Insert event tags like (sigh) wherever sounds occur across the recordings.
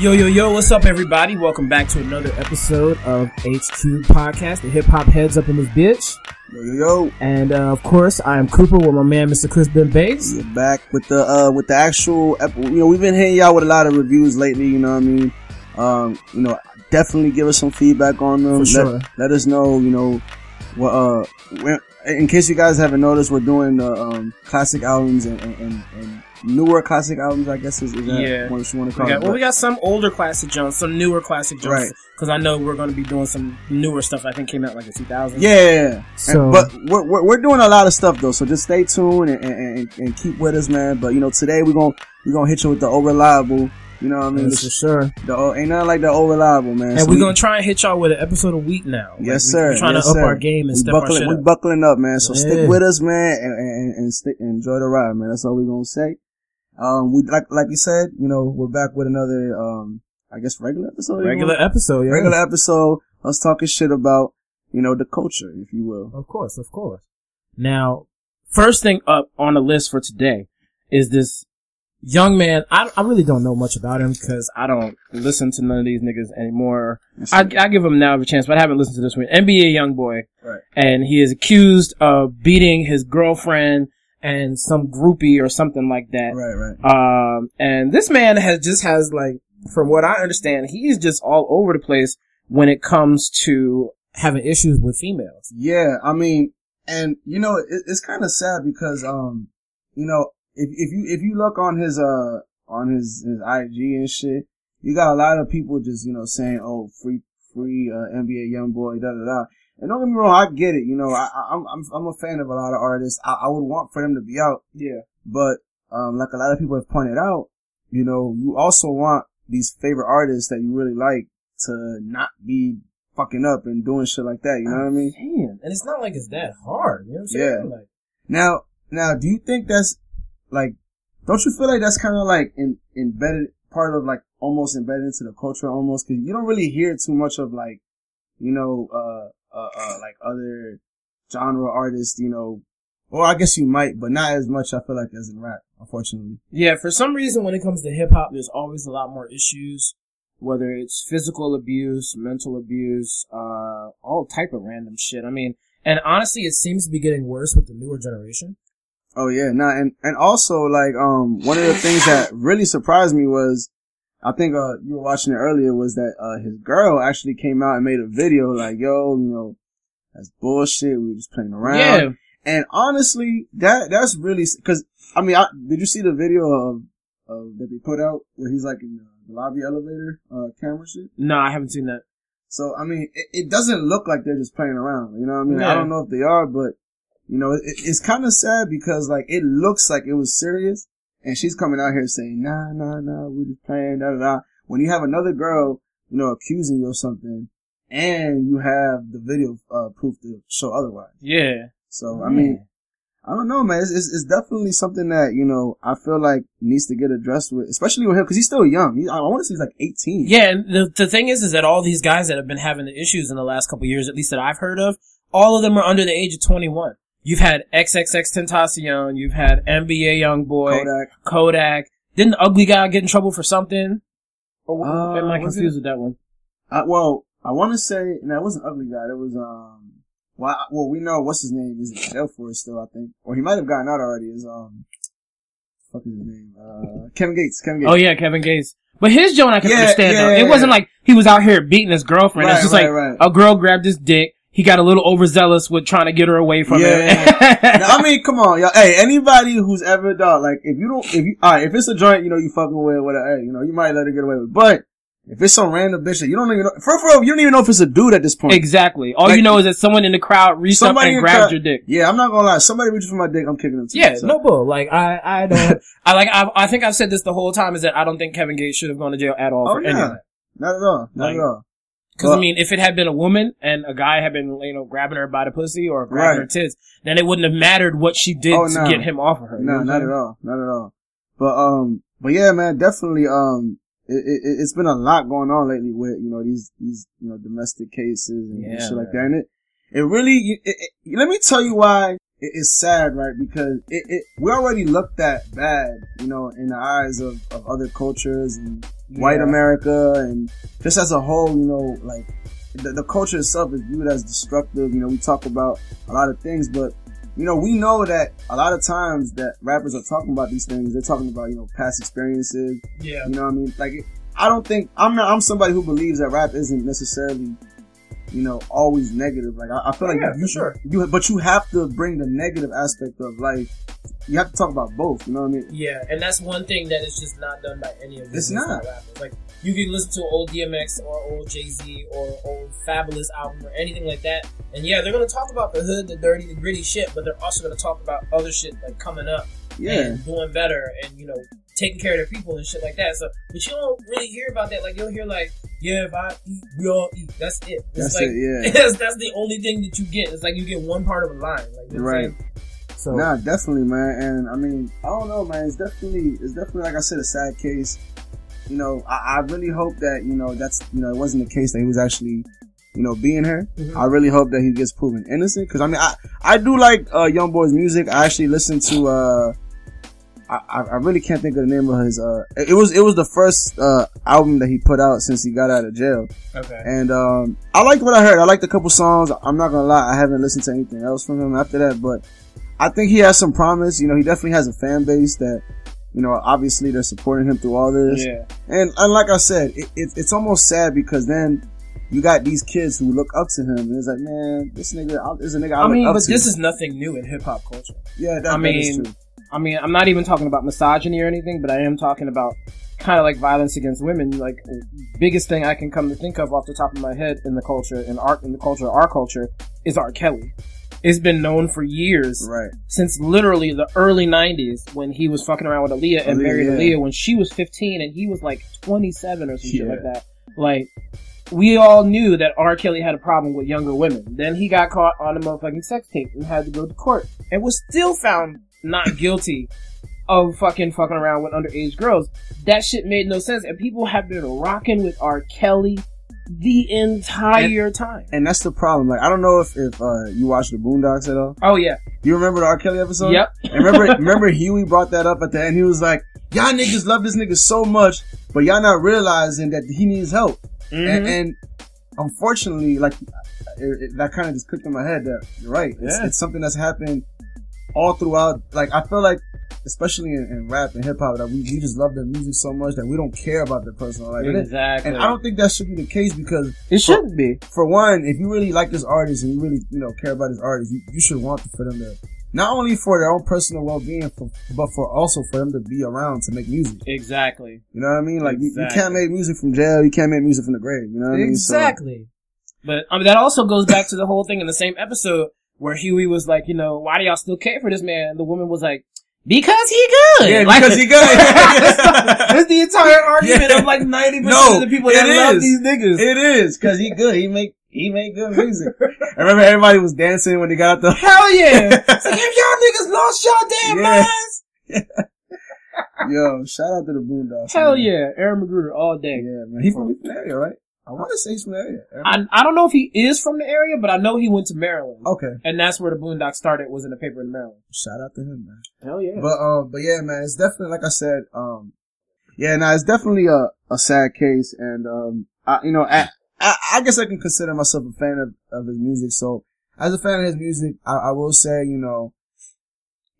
Yo, yo, yo, what's up, everybody? Welcome back to another episode of HQ Podcast, the hip hop heads up in this bitch. Yo, yo, yo. And, uh, of course, I am Cooper with my man, Mr. Chris Ben Bates. We're back with the, uh, with the actual, ep- you know, we've been hitting y'all with a lot of reviews lately, you know what I mean? Um, you know, definitely give us some feedback on them. For sure. Let, let us know, you know, what, uh, in case you guys haven't noticed, we're doing the, um, classic albums and, and, and, and newer classic albums, I guess is, is that Yeah. what you want to We call got, it. well, we got some older classic Jones, some newer classic Jones. Right. Because I know we're going to be doing some newer stuff. I think came out like in 2000. Yeah, yeah, yeah. So- And- but we're, we're, we're doing a lot of stuff though, so just stay tuned and, and, and, and keep with us, man. But you know, today we're gonna we're gonna hit you with the old reliable. You know what I mean? That's for sure. The old, ain't nothing like the old reliable, man. And So we're we- going to try and hit y'all with an episode a week now. Like, Yes, sir. We're trying yes, to up sir. our game and we step our buckling, shit we up. buckling up, man. So Yeah. stick with us, man, and and, and stick, enjoy the ride, man. That's all we're gonna say. Um, we like like you said, you know, we're back with another um, I guess regular episode. Regular episode, yeah. regular episode. Us talking shit about you know the culture, if you will. Of course, of course. Now, first thing up on the list for today is this young man. I, I really don't know much about him because I don't listen to none of these niggas anymore. I, I give him now a chance, but I haven't listened to this one. NBA YoungBoy. Right. And he is accused of beating his girlfriend and some groupie or something like that. Right, right. Um, and this man has just has like, from what I understand, he's just all over the place when it comes to having issues with females. Yeah, I mean, and you know, it, it's kind of sad because, um, you know, if if you if you look on his uh on his his IG and shit, you got a lot of people just you know saying, "Oh, free free uh, NBA YoungBoy," da da da. And don't get me wrong, I get it. You know, I, I I'm I'm I'm a fan of a lot of artists. I, I would want for them to be out, Yeah. but um, like a lot of people have pointed out, you know, you also want these favorite artists that you really like to not be fucking up and doing shit like that. You know what I mean? Damn. And it's not like it's that hard. You know what I'm saying? Yeah. Like, Now, now, do you think that's like? Don't you feel like that's kind of like in, embedded part of like almost embedded into the culture almost? Because you don't really hear too much of like, you know, uh, uh, uh, like other genre artists, you know. Or I guess you might, but not as much. I feel like as in rap, unfortunately. yeah, for some reason when it comes to hip hop, there's always a lot more issues. Whether it's physical abuse, mental abuse, uh, all type of random shit. I mean, and honestly, it seems to be getting worse with the newer generation. Oh yeah, nah, and and also like um one of the things that really surprised me was I think uh you were watching it earlier was that uh his girl actually came out and made a video like yo you know that's bullshit we were just playing around Yeah. and honestly that that's really because I mean I, did you see the video of of that they put out where he's like in the, lobby elevator uh camera shit No, I haven't seen that. so I mean it, it doesn't look like they're just playing around you know what I mean I don't know if they are but you know, it, it's kind of sad because like it looks like it was serious, and she's coming out here saying, "Nah, nah, nah, we're just playing." Da da da. When you have another girl, you know, accusing you of something, and you have the video uh, proof to show otherwise. Yeah. So I mean, I don't know, man. It's, it's, it's definitely something that you know I feel like needs to get addressed with, especially with him because he's still young. He, I want to say he's like eighteen. Yeah, and the the thing is, is that all these guys that have been having the issues in the last couple of years, at least that I've heard of, all of them are under the age of 21. You've had XXXTentacion, you've had NBA YoungBoy, Kodak. Kodak. Didn't the ugly guy get in trouble for something? Or Uh, am I confused with that one? Uh, well, I want to say, no, it wasn't ugly guy. It was um. Well, I, well, we know what's his name is in jail for still. I think, or he might have gotten out already. Is um, fuck his name? Uh, Kevin Gates. Kevin Gates. Oh yeah, Kevin Gates. But his joint I can Yeah, understand yeah, though. yeah, It wasn't like he was out here beating his girlfriend. Right, it's just right, like right. a girl grabbed his dick. He got a little overzealous with trying to get her away from Yeah. him. (laughs) Now, I mean, come on, y'all. Hey, anybody who's ever done like, if you don't, if you, alright, if it's a joint, you know, you fucking with, whatever, hey, you know, you might let her get away with. But if it's some random bitch that you don't even know, for for you don't even know if it's a dude at this point. exactly. All Like- you know is that someone in the crowd reached up and grabbed crowd- your dick. Yeah, I'm not gonna lie. Somebody reaches for my dick, I'm kicking them. Too, Yeah, so. no bull. Like I, I don't. (laughs) I like. I, I think I've said this the whole time. Is that I don't think Kevin Gates should have gone to jail at all Oh, for any yeah. of. Not at all. Not Like, at all. Because I mean, if it had been a woman and a guy had been, you know, grabbing her by the pussy or grabbing Right. her tits, then it wouldn't have mattered what she did Oh, to get him off of her. No, not at all. Not at all. But um, but yeah, man, definitely um, it, it it's been a lot going on lately with you know these these you know domestic cases and, and Yeah, shit like that. And it it really it, it, let me tell you why it is sad, right? Because it, it we already looked that bad, you know, in the eyes of of other cultures and white Yeah. America and just as a whole, you know, like the, the culture itself is viewed as destructive. You know, we talk about a lot of things, but you know, we know that a lot of times that rappers are talking about these things, they're talking about, you know, past experiences. Yeah. You know what I mean? Like, I don't think, I'm not, I'm somebody who believes that rap isn't necessarily, you know, always negative. Like, I, I feel like Yeah, you, sure. you, but you have to bring the negative aspect of life. You have to talk about both. You know what I mean? Yeah, and that's one thing that is just not done by any of these It's not. rappers. Like you can listen to old DMX or old Jay Z or old Fabolous album or anything like that, and yeah, they're gonna talk about the hood, the dirty, the gritty shit, but they're also gonna talk about other shit like coming up Yeah. and doing better and you know taking care of their people and shit like that. So, but you don't really hear about that. Like you'll hear like, yeah, if I eat, we all eat. That's it. It's That's like, it, yeah. (laughs) That's, that's the only thing that you get. It's like you get one part of a line. Like you know what I'm Right. So Nah, definitely, man. And I mean, I don't know, man. It's definitely, it's definitely, like I said, a sad case. You know, I, I really hope that, you know, that's, you know, it wasn't the case that he was actually, you know, being her. Mhm. I really hope that he gets proven innocent. Cause I mean, I, I do like, uh, Young Boy's music. I actually listen to, uh, I, I really can't think of the name of his, uh, it was, it was the first, uh, album that he put out since he got out of jail. Okay. And um, I liked what I heard. I liked a couple songs. I'm not gonna lie, I haven't listened to anything else from him after that, but I think he has some promise. You know, he definitely has a fan base that, you know, obviously they're supporting him through all this. Yeah. And, and like I said, it, it, it's almost sad because then you got these kids who look up to him, and it's like, man, this nigga is a nigga I, I mean, but to. this is nothing new in hip hop culture. yeah, that, I mean, true. I mean, I'm not even talking about misogyny or anything, but I am talking about kind of like violence against women. Like, biggest thing I can come to think of off the top of my head in the culture, in art, in the culture of our culture, is R. Kelly. It's been known for years, right. since literally the early 90s when he was fucking around with Aaliyah and Aaliyah, married yeah. Aaliyah when she was 15 and he was like 27 or something Yeah. like that. Like, we all knew that R. Kelly had a problem with younger women. Then he got caught on a motherfucking sex tape and had to go to court and was still found not guilty of fucking fucking around with underage girls. That shit made no sense and people have been rocking with R. Kelly the entire time. And that's the problem. Like, I don't know if, if, uh, you watch the Boondocks at all. Oh yeah. You remember the R. Kelly episode? Yep. And remember, (laughs) remember Huey brought that up at the end. He was like, "Y'all niggas love this nigga so much, but y'all not realizing that he needs help." Mhm. And, and unfortunately, like it, it- that kind of just clicked in my head that you're right. It's, Yeah. it's something that's happened all throughout. Like I feel like, especially in, in rap and hip hop, that we, we just love their music so much that we don't care about their personal life. And it- Exactly. And I don't think that should be the case because it shouldn't be. for one, if you really like this artist and you really, you know, care about this artist, you, you should want for them to, not only for their own personal well-being, for, but for also for them to be around to make music. Exactly. You know what I mean? Like, you, you can't make music from jail, you can't make music from the grave, you know what I mean? So- Exactly. But I mean, that also goes back to the whole thing in the same episode where Huey was like, you know, why do y'all still care for this man? And the woman was like, because he good. yeah, Like- because he good. (laughs) That's (laughs) the entire argument Yeah. of like 90% No, of the people that love these niggas. it is, cause he good. He make, he make good music. (laughs) I remember everybody was dancing when they got out the, Hell yeah. It's like, y'all niggas lost y'all damn Yeah. minds? yo, shout out to the Boondocks. Hell man. yeah. Aaron McGruder all day. Yeah, man. He from area, right? I want to say he's from the area. I, I don't know if he is from the area, but I know he went to Maryland. okay. And that's where the Boondocks started, was in the paper in Maryland. Shout out to him, man. Hell yeah. But um, but yeah, man, it's definitely like I said, um, yeah, now it's definitely a a sad case, and um, I, you know, I, I I guess I can consider myself a fan of of his music. So as a fan of his music, I, I will say, you know,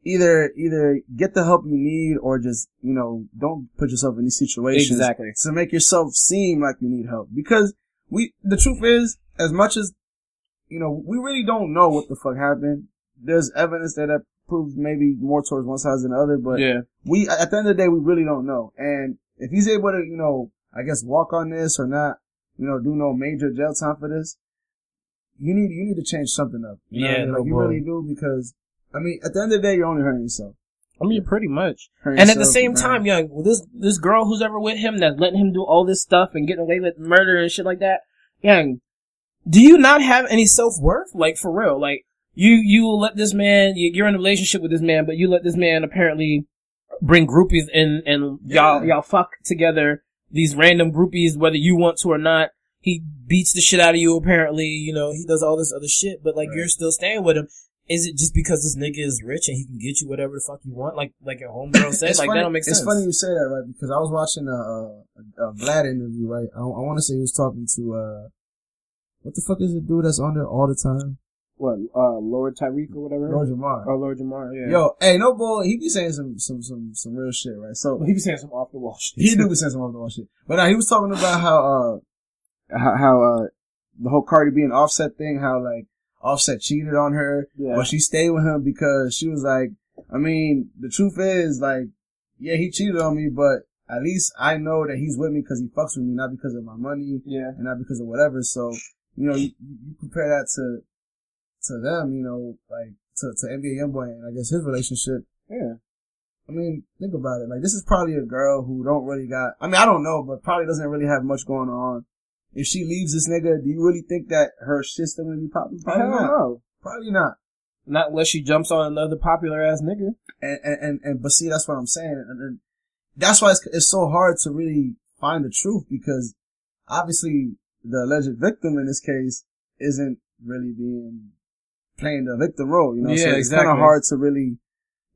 either either get the help you need, or just you know, don't put yourself in these situations Exactly. to make yourself seem like you need help. Because we, the truth is, as much as you know, we really don't know what the fuck happened. There's evidence that that proves maybe more towards one side than the other, but yeah. we at the end of the day we really don't know. And if he's able to, you know, I guess walk on this or not, you know, do no major jail time for this, you need you need to change something up. You know Yeah, mean? no like you boy. really do because I mean, at the end of the day, you're only hurting yourself. I mean, you're pretty much. Hurting And at the same time, young, well, this this girl who's ever with him that's letting him do all this stuff and getting away with murder and shit like that, young, do you not have any self worth? Like for real, like you you let this man, you- you're in a relationship with this man, but you let this man apparently bring groupies in and y'all Yeah. y'all fuck together these random groupies whether you want to or not. He beats the shit out of you apparently, you know, he does all this other shit, but like Right. you're still staying with him. Is it just because this nigga is rich and he can get you whatever the fuck you want? Like like your homegirl said, It's like funny, that don't make sense. It's funny you say that, right? Because I was watching a, a, a Vlad interview, right? I, I want to say he was talking to, uh, what the fuck is the dude that's on there all the time? What, uh, Lord Tyreek or whatever? Lord Jamar. Or Lord Jamar, yeah. Yo, hey, no bull. He be saying some, some, some, some real shit, right? So Well, he be saying some off the wall shit. he do be saying some off the wall shit. But now he was talking about how, uh, how, how, uh, the whole Cardi B and Offset thing, how like Offset cheated on her, Yeah. but she stayed with him because she was like, I mean, the truth is like, yeah, he cheated on me, but at least I know that he's with me because he fucks with me, not because of my money Yeah. and not because of whatever. So, you know, you, you compare that to, to them, you know, like to, to NBA Youngboy and I guess his relationship. Yeah. I mean, think about it. Like, this is probably a girl who don't really got, I mean, I don't know, but probably doesn't really have much going on. If she leaves this nigga, do you really think that her shit's still gonna be popping? Probably Hell not. no. Probably not. Not unless she jumps on another popular ass nigga. And, and, and, and, but see, that's what I'm saying. And, and that's why it's, it's so hard to really find the truth because obviously the alleged victim in this case isn't really being playing the victim role, you know? Yeah, so it's kind of hard to really,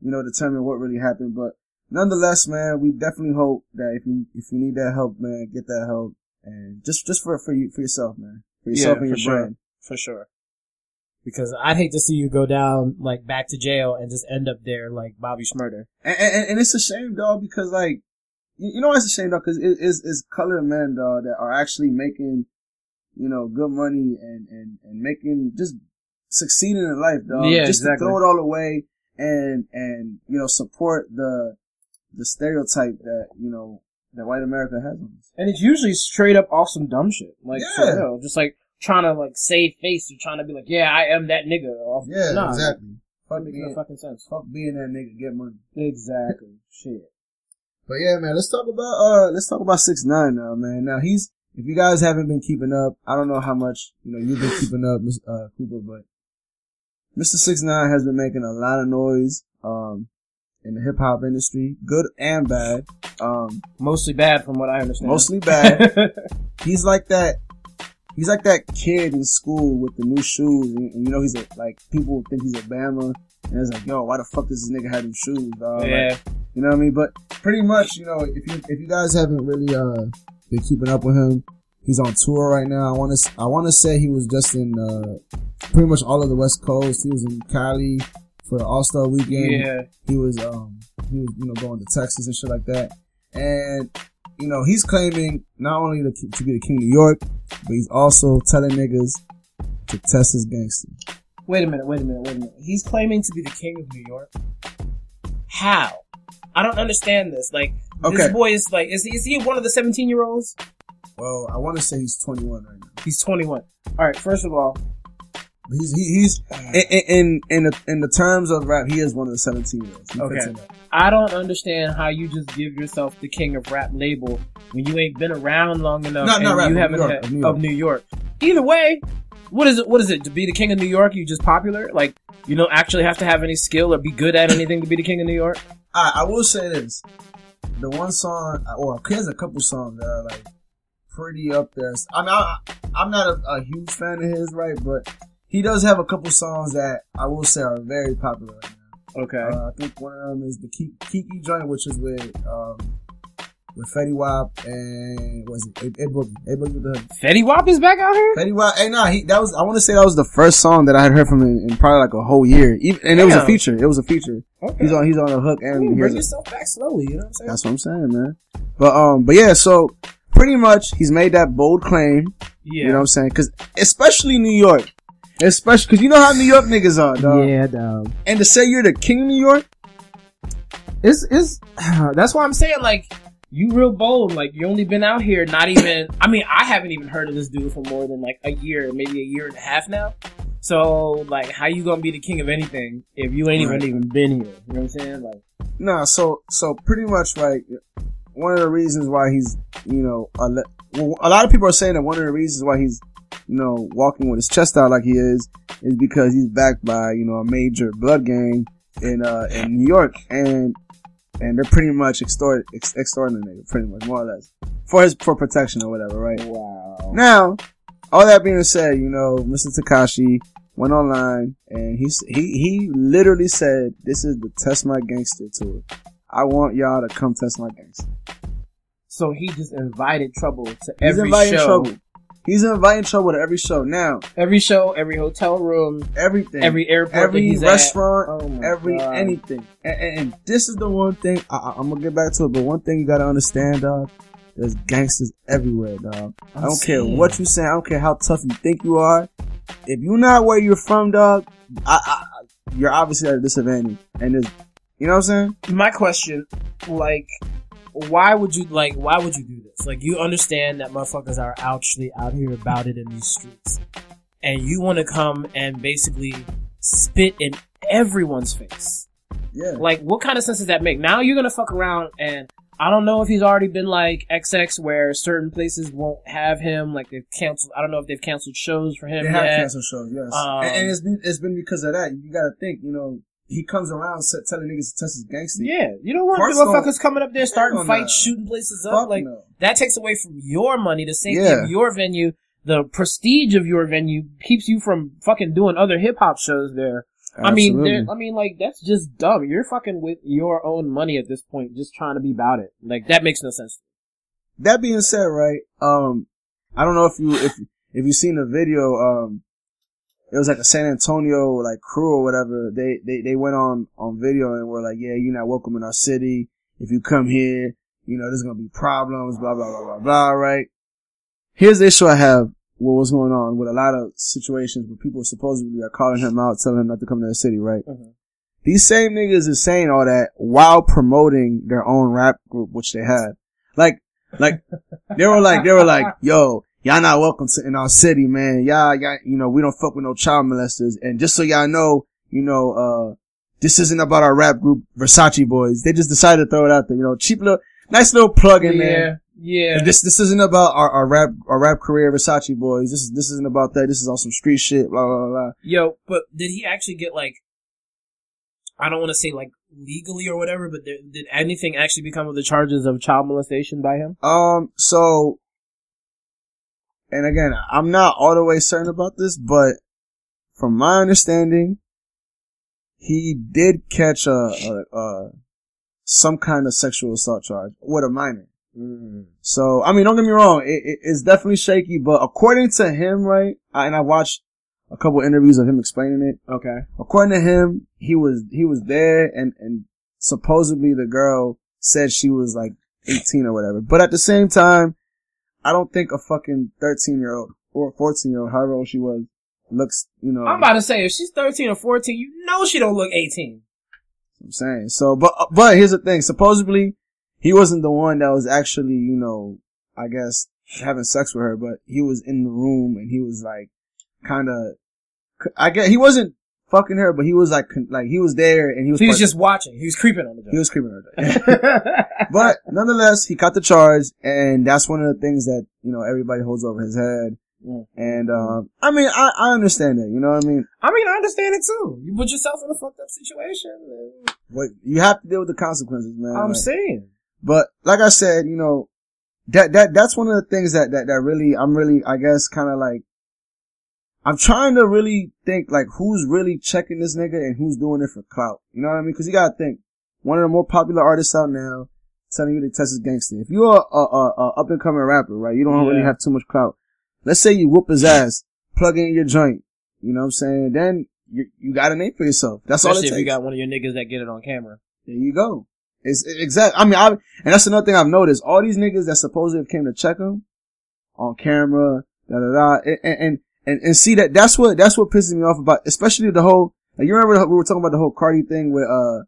you know, determine what really happened. But nonetheless, man, we definitely hope that if you, if you need that help, man, get that help. And just, just for, for you, for yourself, man. For yourself Yeah, and your for sure. brand. for sure. Because I'd hate to see you go down like back to jail and just end up there like Bobby Shmurda. And, and, and it's a shame, dog, because like, you, you know why it's a shame, dog? Because it, it's, it's colored men, dog, that are actually making, you know, good money and, and, and making, just succeeding in life, dog. Yeah, just exactly. to throw it all away and, and, you know, support the, the stereotype that, you know, that white America has on us. And it's usually straight up off some dumb shit. Like, Yeah. for real. Just like trying to like save face or trying to be like, yeah, I am that nigga. Off, nah, Fuck That makes no being, fucking sense. fuck being that nigga, get money. Exactly. (laughs) shit. But yeah, man, let's talk about uh let's talk about six nine now, man. Now he's if you guys haven't been keeping up, I don't know how much you know you've been keeping up, uh, Cooper, but Mr. Six Nine has been making a lot of noise um in the hip hop industry, good and bad. Um, Mostly bad from what I understand. mostly bad. (laughs) he's like that. He's like that kid in school with the new shoes, and, and you know he's a, like people think he's a Bama, and it's like, yo, why the fuck does this nigga have them shoes? Dog? Like, yeah. you know what I mean? But pretty much, you know, if you if you guys haven't really uh been keeping up with him, he's on tour right now. I want to I want to say he was just in uh pretty much all of the West Coast. He was in Cali for the All Star Weekend. Yeah. He was um he was you know going to Texas and shit like that. And you know he's claiming not only to, to be the king of New York, but he's also telling niggas to test his gangster. Wait a minute, wait a minute, wait a minute. He's claiming to be the king of New York. How? I don't understand this. Like, Okay. this boy is like, is, is he one of the 17 year olds? Well, I want to say he's 21 right now. He's 21. Alright, first of all, He's he, he's in in in the, in the terms of rap, he is one of the 17 year Okay. fits in that. I don't understand how you just give yourself the king of rap label when you ain't been around long enough Not- and not rap, you of haven't New York, had of New of New York. Either way, what is it? What is it to be the king of New York? You just popular? Like you don't actually have to have any skill or be good at anything to be the king of New York? I, I will say this: the one song, or he has a couple songs that are like pretty up there. I mean, I, I'm not a, a huge fan of his, right? But he does have a couple songs that I will say are very popular right now. okay. Uh, I think one of them is the Ki- Kiki joint, which is with um with Fetty Wap and was it A Boogie? A Boogie with the Fetty Wap is back out here. Fetty Wap. Hey, nah, he that was. I want to say that was the first song that I had heard from him in probably like a whole year, Even, and it was a Damn. feeting. It was a feature. Okay. He's on. He's on a hook and Ooh, bring yourself back slowly. You know what I'm saying? That's what I'm saying, man. But um, but yeah, so pretty much he's made that bold claim. yeah. You know what I'm saying? Because especially New York, especially because you know how New York niggas are, dog. yeah, dog. And to say you're the king of New York, It's it's (sighs) that's why I'm saying like you real bold. Like you only been out here not even. (coughs) I mean, I haven't even heard of this dude for more than like a year, maybe a year and a half now. So like, how you gonna be the king of anything if you ain't Right. even even been here? You know what I'm saying? Like, nah. So so pretty much like one of the reasons why he's you know a, le- well, a lot of people are saying that one of the reasons why he's you know walking with his chest out like he is is because he's backed by you know a major blood gang in uh in New York and and they're pretty much extort ex- extorting the nigga pretty much more or less for his for protection or whatever right wow. now all that being said you know Mr. Tekashi went online and he he he literally said, "This is the Test My Gangster tour. I want y'all to come test my gangster." So he just invited trouble to He's every inviting show. trouble. He's inviting trouble to every show. Now, Every show, every hotel room, everything, every airport, every restaurant. Oh every God. anything. And, and, and this is the one thing I, I'm gonna get back to it. But one thing you gotta understand, dog. There's gangsters everywhere, dog. I I'm don't care what you say. I don't care how tough you think you are. If you're not where you're from, dog, I, I, I- you're obviously at a disadvantage. And there's, you know what I'm saying? my question, like, why would you like? Why would you do this? Like, you understand that motherfuckers are actually out here about it in these streets, and you want to come and basically spit in everyone's face. Yeah. Like, what kind of sense does that make? Now you're gonna fuck around and. I don't know if he's already been like XX where certain places won't have him, like they've canceled. I don't know if they've canceled shows for him They have yet. canceled shows, yes. Um, and, and it's been it's been because of that. You gotta think, you know, he comes around telling niggas to test his gangster. Yeah, you don't want Parts motherfuckers coming up there starting fights, nah. shooting places up. Fuck Like no. that takes away from your money, the safety Yeah. of your venue, the prestige of your venue keeps you from fucking doing other hip hop shows there. I mean, I mean, like that's just dumb. You're fucking with your own money at this point, just trying to be about it. Like that makes no sense. that being said, right, um, I don't know if you, if, if you seen the video, um, it was like a San Antonio, like, crew or whatever. They, they, they went on, on video and were like, yeah, you're not welcome in our city. If you come here, you know, there's gonna be problems, blah, blah, blah, blah, blah, right? Here's the issue I have with what's going on with a lot of situations where people supposedly are calling him out, telling him not to come to the city, right? Mhm. These same niggas is saying all that while promoting their own rap group, which they had. Like, like, they were like, they were like, yo, y'all not welcome to, in our city, man. Y'all, y'all, you know, we don't fuck with no child molesters. And just so y'all know, you know, uh, this isn't about our rap group, Versace Boys. They just decided to throw it out there, you know, cheap little, nice little plug in there. yeah, yeah. This, this isn't about our, our rap, our rap career, Versace Boys. This is, this isn't about that. This is on some street shit, blah, blah, blah, blah. Yo, but did he actually get like? I don't want to say like legally or whatever, but did, did anything actually become of the charges of child molestation by him? Um, so, and again, I'm not all the way certain about this, but from my understanding, he did catch a, a, a some kind of sexual assault charge with a minor. Mm. So, I mean, don't get me wrong, it, it, it's definitely shaky, but according to him, right, I, and I watched a couple interviews of him explaining it. Okay. According to him, he was he was there, and and supposedly the girl said she was like 18 or whatever. But at the same time, I don't think a fucking 13 year old or 14 year old, however old she was, looks. You know, I'm about to say if she's 13 or 14, you know she don't look 18. I'm saying. So, but uh, but here's the thing. Supposedly, he wasn't the one that was actually, you know, I guess having sex with her, but he was in the room and he was like, kind of. I guess he wasn't fucking her, but he was like, con- like he was there and he was. He was part- just watching. He was creeping on the he was creeping on her. (laughs) (laughs) but nonetheless, he caught the charge, and that's one of the things that you know everybody holds over his head. Mm. And um, I mean, I, I understand that. You know what I mean? I mean, I understand it too. You put yourself in a fucked up situation. What you have to deal with the consequences, man. I'm Like- saying. But like I said, you know, that, that, that's one of the things that, that, that really, I'm really, I guess, kind of like, I'm trying to really think like who's really checking this nigga and who's doing it for clout. You know what I mean? Cause you gotta think, one of the more popular artists out now telling you to test his gangster. If you're a, a, a, a up and coming rapper, right? You don't really have too much clout. Let's say you whoop his ass, plug in your joint. You know what I'm saying? Then you, you got a name for yourself. That's all it Especially takes. if you got one of your niggas that get it on camera. There you go. It's exact. I mean, I and that's another thing I've noticed. All these niggas that supposedly came to check him on camera, da da da, and and and, and and see that that's what that's what pisses me off about, especially the whole. Like, you remember the, we were talking about the whole Cardi thing with uh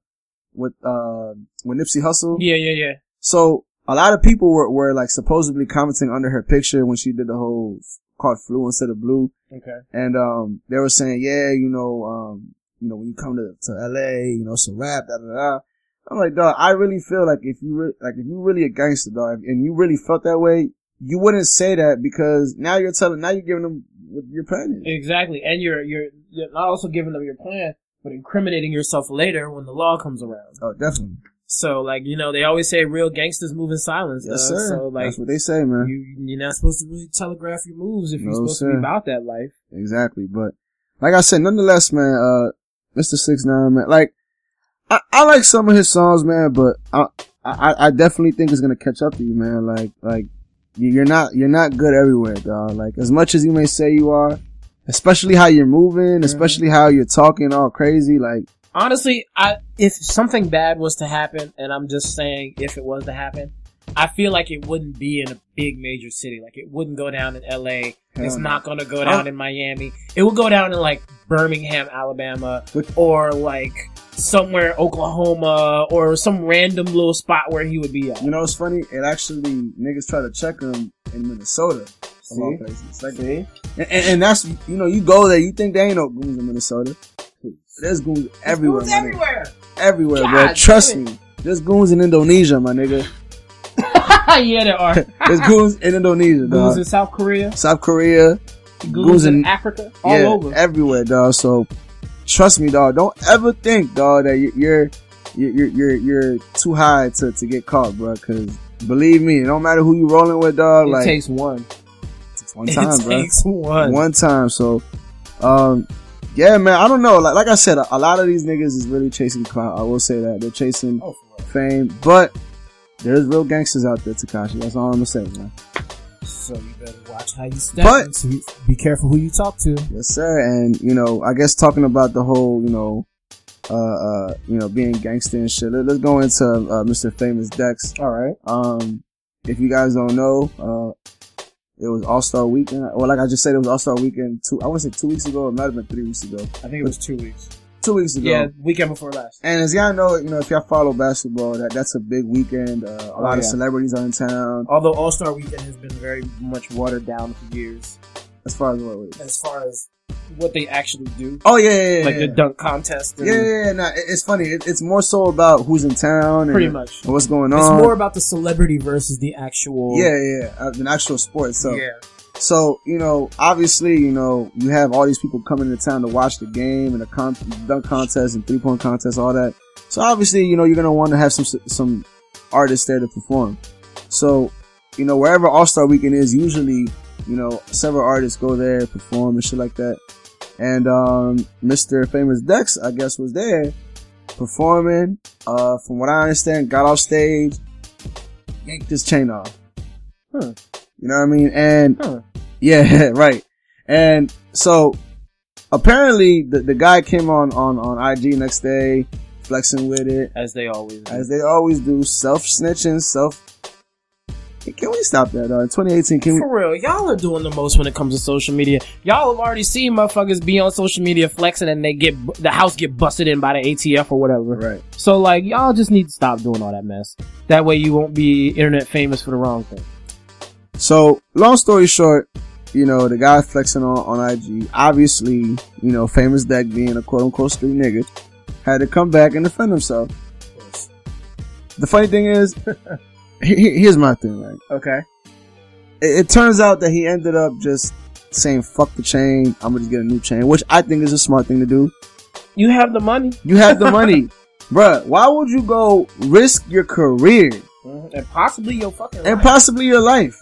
with uh with Nipsey Hussle. Yeah, yeah, yeah. So a lot of people were were like supposedly commenting under her picture when she did the whole called flu instead of blue. Okay. And um, they were saying, yeah, you know, um, you know, when you come to, to LA, you know, it's a rap, da da da. I'm like, dog, I really feel like if you re- like if you really a gangster, dog, and you really felt that way, you wouldn't say that because now you're telling, now you're giving them what your plan is. Exactly. And you're, you're, you're not also giving them your plan, but incriminating yourself later when the law comes around. Oh, definitely. So, like, you know, they always say real gangsters move in silence. Yes, dog. sir. So, like, That's what they say, man. you, you're not supposed to really telegraph your moves if you're No, supposed to be about that life. exactly. But like I said, nonetheless, man, uh, Mr. Six Nine, man, like, I, I like some of his songs, man, but I, I, I definitely think it's gonna catch up to you, man. Like, like, you're not, you're not good everywhere, dog. Like, as much as you may say you are, especially how you're moving, especially how you're talking all crazy, like, Honestly, I if something bad was to happen, and I'm just saying if it was to happen, I feel like it wouldn't be in a big major city. Like it wouldn't go down in LA. it's no. not gonna go down in Miami. It would go down in like Birmingham, Alabama, or like somewhere Oklahoma, or some random little spot where he would be at. you know, it's funny. It actually niggas try to check him in Minnesota. See? Like, See? and, and, and that's you know, you go there, you think there ain't no goons in Minnesota. There's goons everywhere, Goons my nigga. everywhere. Everywhere, God bro. Trust me. There's goons in Indonesia, my nigga. (laughs) yeah, there are. (laughs) There's goons in Indonesia, Goons dog. in South Korea. South Korea, Goons, Goons in, in- Africa. All yeah, over. everywhere, dog. So trust me, dog. Don't ever think, dog, that you- you're you're you're you're too high to to get caught, bro. Because believe me, it don't matter who you rolling with, dog. it like takes one. it's one time, (laughs) it bro. takes one. One time. So, um, yeah, man. I don't know. Like like I said, a, a lot of these niggas is really chasing clout. I will say that they're chasing Oh, fame, but there's real gangsters out there, Tekashi. That's all I'm gonna say, man. So you better watch how you step. But- be careful who you talk to. Yes, sir. And you know, I guess talking about the whole, you know, uh, uh, you know, being gangster and shit. Let, us go into uh, Mr. Famous Dex. All right. Um, if you guys don't know, uh, it was All Star Weekend. Well, like I just said, it was All Star Weekend. Two, I want to say two weeks ago. It might have been three weeks ago. I think it was two weeks. Two weeks ago. Yeah, weekend before last. And as y'all know, you know, if y'all follow basketball, that that's a big weekend. Uh, a Oh, lot of celebrities are in town. Although All Star Weekend has been very much watered down for years As far as what? Wait. as far as what they actually do, Oh yeah, yeah, yeah. like yeah. the dunk contest. Yeah, yeah, yeah. Nah, it's funny. It, it's more so about who's in town and Pretty much. and what's going on. It's more about the celebrity versus the actual. Yeah, yeah, uh, an actual sport. So, yeah. So you know, obviously, you know, you have all these people coming into town to watch the game and the con- dunk contest and three point contest, all that. So obviously, you know, you're gonna want to have some some artists there to perform. So, you know, wherever All Star Weekend is, usually, you know, several artists go there perform and shit like that. And um, Mr. Famous Dex, I guess, was there performing. Uh, from what I understand, got off stage, yanked his chain off. Huh. You know what I mean? And Huh. (laughs) yeah, (laughs) right. And so apparently the, the guy came on, on, on IG next day, flexing with it, As they always do. as they always do, self snitching, self. Can we stop that? Uh, in 2018, can we? For real, y'all are doing the most when it comes to social media. Y'all have already seen motherfuckers be on social media flexing and they get the house get busted in by the ATF or whatever. Right. So like y'all just need to stop doing all that mess. That way you won't be internet famous for the wrong thing. So, long story short, you know, the guy flexing on, on IG, obviously, you know, famous Dex being a quote unquote street nigga, had to come back and defend himself. The funny thing is, (laughs) he- he- here's my thing, right? Okay. It, it turns out that he ended up just saying, fuck the chain, I'm gonna just get a new chain, which I think is a smart thing to do. You have the money You have the money. (laughs) Bruh, why would you go risk your career mm-hmm. and possibly your fucking and life. possibly your life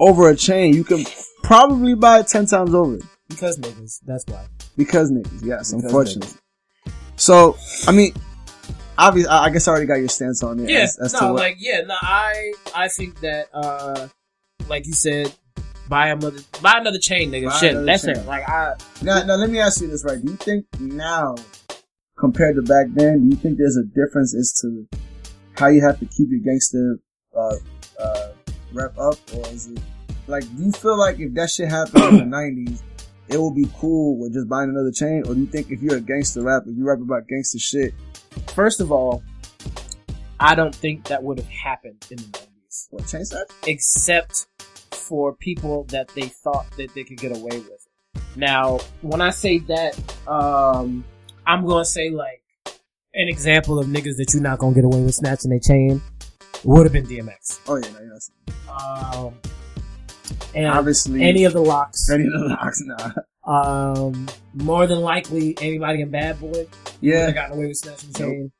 over a chain? You can probably buy it 10 times over. because niggas. That's why. Because niggas, yes, Because unfortunately. So, I mean, obviously, I I guess I already got your stance on it. Yeah, as, as to no, what, like yeah, no, I I think that uh, like you said, buy another buy another chain, nigga. Buy Shit, that's chain. it. Like I now, now, let me ask you this, right? Do you think now, compared to back then, do you think there's a difference as to how you have to keep your gangster uh, uh, rep up, or is it like do you feel like if that shit happened in the (clears throat) '90s, it would be cool with just buying another chain, or do you think if you're a gangster rapper, you rap about gangster shit, first of all, I don't think that would have happened in the nineties, what chain except for people that they thought that they could get away with. it. Now, when I say that, um, I'm gonna say like an example of niggas that you're not gonna get away with snatching a chain would have been DMX. Oh yeah, no, yes. Um, and obviously any of the LOX. any of the LOX, nah. Um, more than likely, anybody in Bad Boy, you would Yeah, have gotten away with snatching Nope. chain.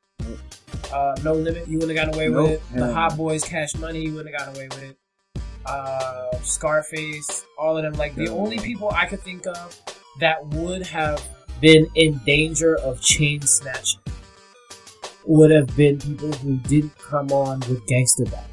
Uh, no limit, you wouldn't have gotten away Nope. with it. Hell The no. Hot Boys, Cash Money, you wouldn't have gotten away with it. Uh, Scarface, all of them. Like the Yeah. only people I could think of that would have been in danger of chain snatching would have been people who didn't come on with gangster back.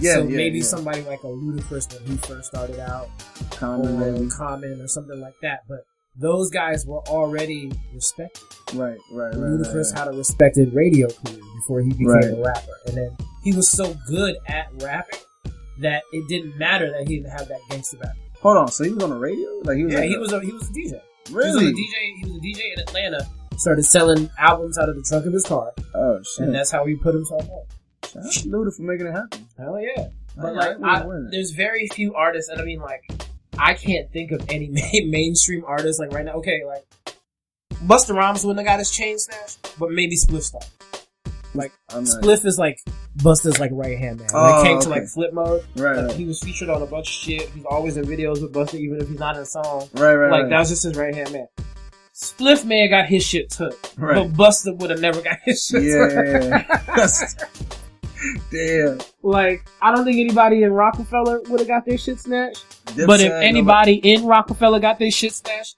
Yeah, so yeah, maybe yeah. somebody like a Ludacris when he first started out, Common, or maybe. Common, or something like that. But those guys were already respected. Right, right, right. Ludacris right, had a respected radio career before he became Right. a rapper, and then he was so good at rapping that it didn't matter that he didn't have that gangster back. Hold on, so he was on the radio? Like he was Yeah, like he a- was a he was a DJ. really He was a DJ. He was a DJ in Atlanta. Started selling albums out of the trunk of his car, Oh shit. and that's how he put himself up. Shout out to Luda for making it happen. Hell yeah! But I- like, I I, there's very few artists, and I mean, like, I can't think of any (laughs) main, mainstream artists like right now. Okay, like Busta Rhymes wouldn't have got his chain snatched, but maybe Spliff Star. Like I'm Spliff is like Busta's like right hand man. When Oh, it came to like Flipmode, right, like, right, he was featured on a bunch of shit. He's always in videos with Busta, even if he's not in a song. right, right. like right. that was just his right hand man. Spliff may have got his shit took, Right. but Busta would have never got his shit took. Yeah. (laughs) Damn. Like I don't think anybody in Roc-A-Fella would have got their shit snatched. Dipset, But if nobody- anybody in Roc-A-Fella got their shit snatched,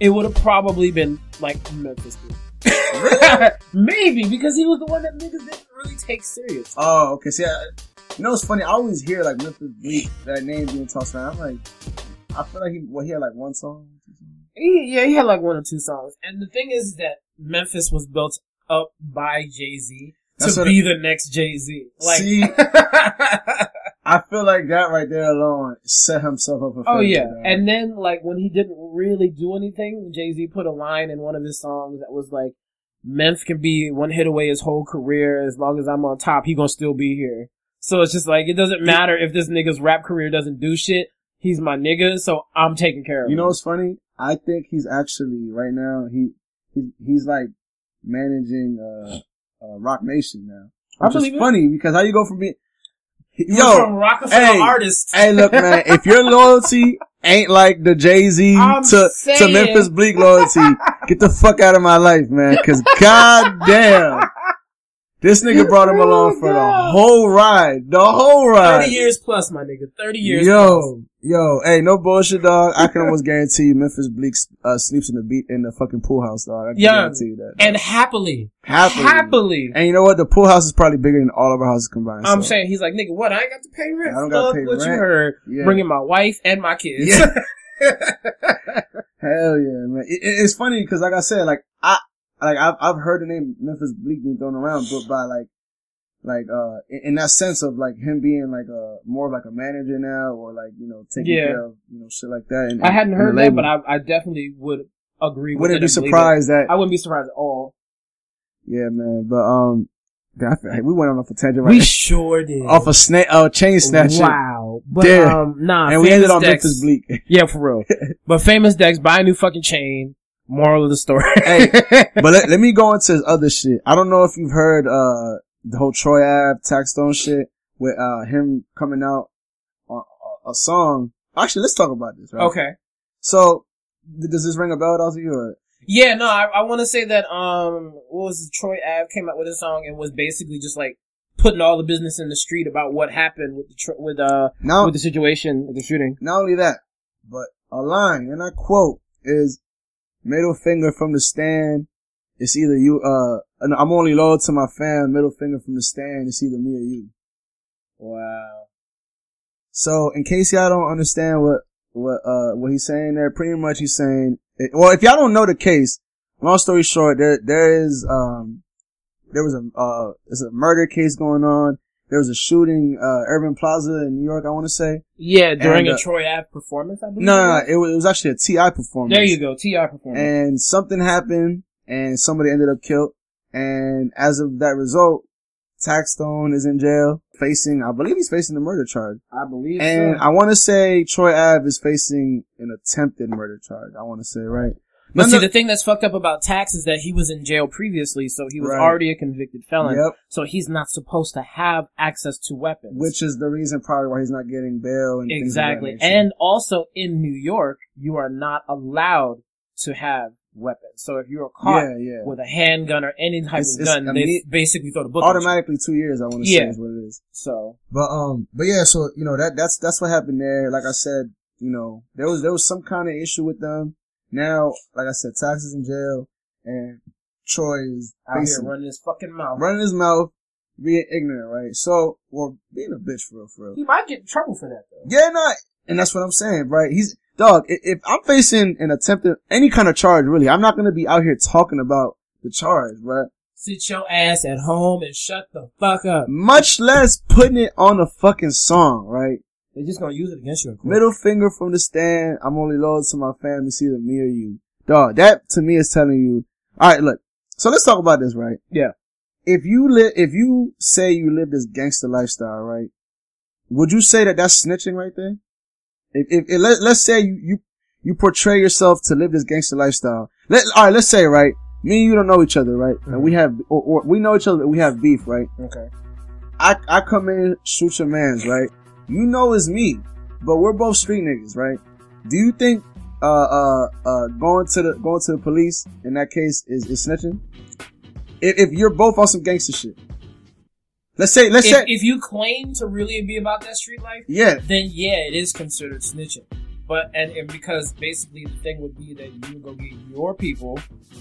it would have probably been like Memphis. Bleek. (laughs) Maybe because he was the one that niggas didn't really take serious. Oh, okay. See, I, you know, it's funny. I always hear like Memphis Bleek, that name being tossed around. I'm like, I feel like he, well, he had like one song. Two songs. He, yeah, he had like one or two songs. And the thing is that Memphis was built up by Jay Z to be the next Jay Z. Like, See, (laughs) I feel like that right there alone set himself up for oh yeah. And then like when he didn't really do anything, Jay Z put a line in one of his songs that was like, "Memphis can be one hit away his whole career. As long as I'm on top, he gonna still be here." So it's just like it doesn't matter if this nigga's rap career doesn't do shit. He's my nigga, so I'm taking care of you him. know what's funny? I think he's actually right now. He, he he's like managing uh, uh Roc Nation now. I Which believe is it. funny because how you go from being You yo from Roc-A-Fella hey, artist. Hey, look, man, (laughs) if your loyalty ain't like the Jay Z to, to Memphis Bleek loyalty, get the fuck out of my life, man. Cause (laughs) goddamn, this nigga brought him along for the whole ride. The whole ride. Thirty years plus, my nigga. Thirty years. plus. Yo, yo, hey, no bullshit, dog. I can almost guarantee you Memphis Bleek uh, sleeps in the beat in the fucking pool house, dog. I can Yeah. guarantee you that. and happily, Happily. happily. And you know what? The pool house is probably bigger than all of our houses combined. I'm so. saying he's like, nigga, what? I ain't got to pay rent. I don't gotta pay what you rent. heard. Yeah. Bringing my wife and my kids. Yeah. (laughs) Hell yeah, man. It, it- it's funny because, like I said, like I, like I've I've heard the name Memphis Bleek being thrown around, but by like, like uh, in, in that sense of like him being like a more of like a manager now, or like you know taking Yeah. care of you know shit like that. And, I hadn't heard that, but I, I definitely would agree. wouldn't be surprised that. I wouldn't be surprised at all. yeah, man. But um, hey, we went on off a tangent right We now. sure did. off a snake, uh, chain snatching. Wow. But Yeah. um, nah. And we ended on Dex, Memphis Bleek. Yeah, for real. (laughs) but famous Dex, buy a new fucking chain. Moral of the story. Hey, (laughs) but let, let me go into his other shit. I don't know if you've heard, uh, the whole Troy Ave Taxstone shit with, uh, him coming out on a, a song. Actually, let's talk about this, right? okay. So, does this ring a bell to you? Or? Yeah, no, I, I want to say that, um, what was it? Troy Ave came out with a song and was basically just like putting all the business in the street about what happened with the, tr- with, uh, Now, with the situation, with the shooting. not only that, but a line, and I quote, is middle finger from the stand. It's either you, uh, I'm only loyal to my fam. Middle finger from the stand. It's either me or you. Wow. So, in case y'all don't understand what, what, uh, what he's saying there, pretty much he's saying, it, well, if y'all don't know the case, long story short, there, there is, um, there was a, uh, there's a murder case going on. There was a shooting, uh, Irving Plaza in New York, I want to say. Yeah, during And, a uh, Troy Ave performance, I believe. No, it no, was? no, it was, it was actually a T.I. performance. There you go, T.I. performance. And something happened and somebody ended up killed. And as of that result, Taxstone is in jail facing, I believe he's facing the murder charge. I believe And so. I want to say Troy Ave is facing an attempted murder charge. I want to say, right? But see, the thing that's fucked up about Tax is that he was in jail previously, so he was Right. already a convicted felon. Yep. So he's not supposed to have access to weapons. Which is the reason probably why he's not getting bail and things of that exactly. And also in New York, you are not allowed to have weapons. So if you're caught yeah, yeah. with a handgun or any type It's- of gun, they basically throw the book. at you. Automatically two years, I want to say is what it is. So But um, but yeah, so you know that that's that's what happened there. Like I said, you know there was there was some kind of issue with them, Now, like I said, Taxes in jail, and Troy is Out here running his fucking mouth. running his mouth, being ignorant, right? So, or being a bitch for real, for real. He might get in trouble for that though. Yeah, no, and that's what I'm saying, right? He's dog. If I'm facing an attempted any kind of charge, really, I'm not gonna be out here talking about the charge, right? Sit your ass at home and shut the fuck up. Much less putting it on a fucking song, right? They're just gonna use it against you. in court. Middle finger from the stand. I'm only loyal to my family. It's either me or you, dog. That to me is telling you. All right, look. So let's talk about this, right? Yeah. If you live, if you say you live this gangster lifestyle, right? Would you say that that's snitching right there? If, if, if let, let's say you, you, you portray yourself to live this gangster lifestyle. Let, all right, let's say, right? Me and you don't know each other, right? And mm-hmm. we have, or, or we know each other, but we have beef, right? Okay. I, I come in, shoot your mans, right? You know it's me, but we're both street niggas, right? Do you think, uh, uh, uh, going to the, going to the police in that case is, is snitching? If, if you're both on some gangster shit. Let's say, let's If, say, if you claim to really be about that street life, yeah, then yeah, it is considered snitching. But and, and because basically the thing would be that you go get your people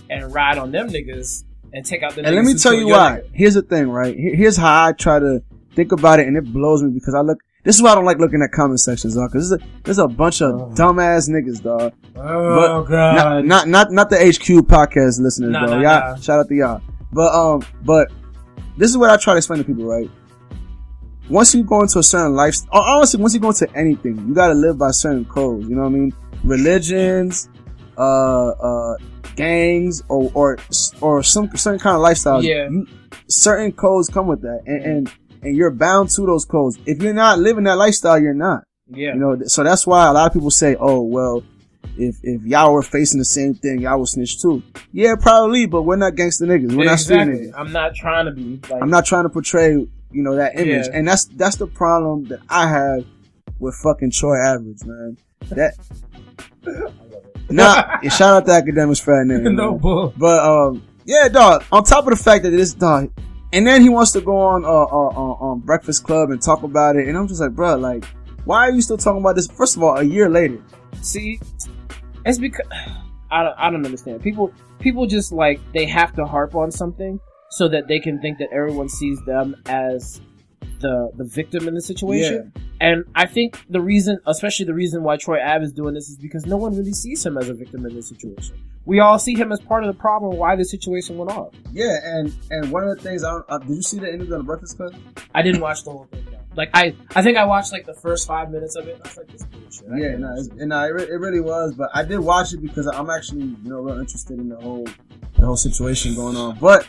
and ride on them niggas and take out the. and let me tell you why. Here's the thing, right? Here's how I try to think about it, and it blows me because I look. This is why I don't like looking at comment sections, dog. Because there's a, there's a bunch of Oh. dumbass niggas, dog. Oh Not, god! not not not the HQ podcast listeners, Nah, bro. nah, y'all, nah. shout out to y'all. But um, but this is what I try to explain to people, right? Once you go into a certain lifestyle, or honestly, once you go into anything, you got to live by certain codes. You know what I mean? Religions, uh, uh, gangs, or or or some certain kind of lifestyle. Yeah. You, certain codes come with that, and, and and you're bound to those codes. If you're not living that lifestyle, you're not. yeah, You know, so that's why a lot of people say, "Oh, well, if if y'all were facing the same thing, y'all would snitch too." Yeah, probably, but we're not gangster niggas. We're not street niggas. I'm not trying to be. Like, I'm not trying to portray, you know, that image, Yeah. and that's that's the problem that I have with fucking Troy Average, man. That (laughs) nah, shout out to academics for that name. (laughs) no bull. But um, yeah, dog. On top of the fact that this dog, and then he wants to go on uh, uh, uh on Breakfast Club and talk about it, and I'm just like, bro, like, why are you still talking about this? First of all, a year later. See, it's because (sighs) I don't, I don't understand. People people just like they have to harp on something so that they can think that everyone sees them as the the victim in the situation. And I think the reason, especially the reason why Troy Ave is doing this, is because no one really sees him as a victim in this situation. We all see him as part of the problem why the situation went off. Yeah, and and one of the things I don't, uh, did you see the end of the Breakfast Club? I didn't watch the whole thing. No. Like I, I think I watched like the first five minutes of it. And I was like, this bullshit. I Yeah, no, and no, it, re- it really was. But I did watch it because I'm actually, you know, real interested in the whole, the whole situation going on. But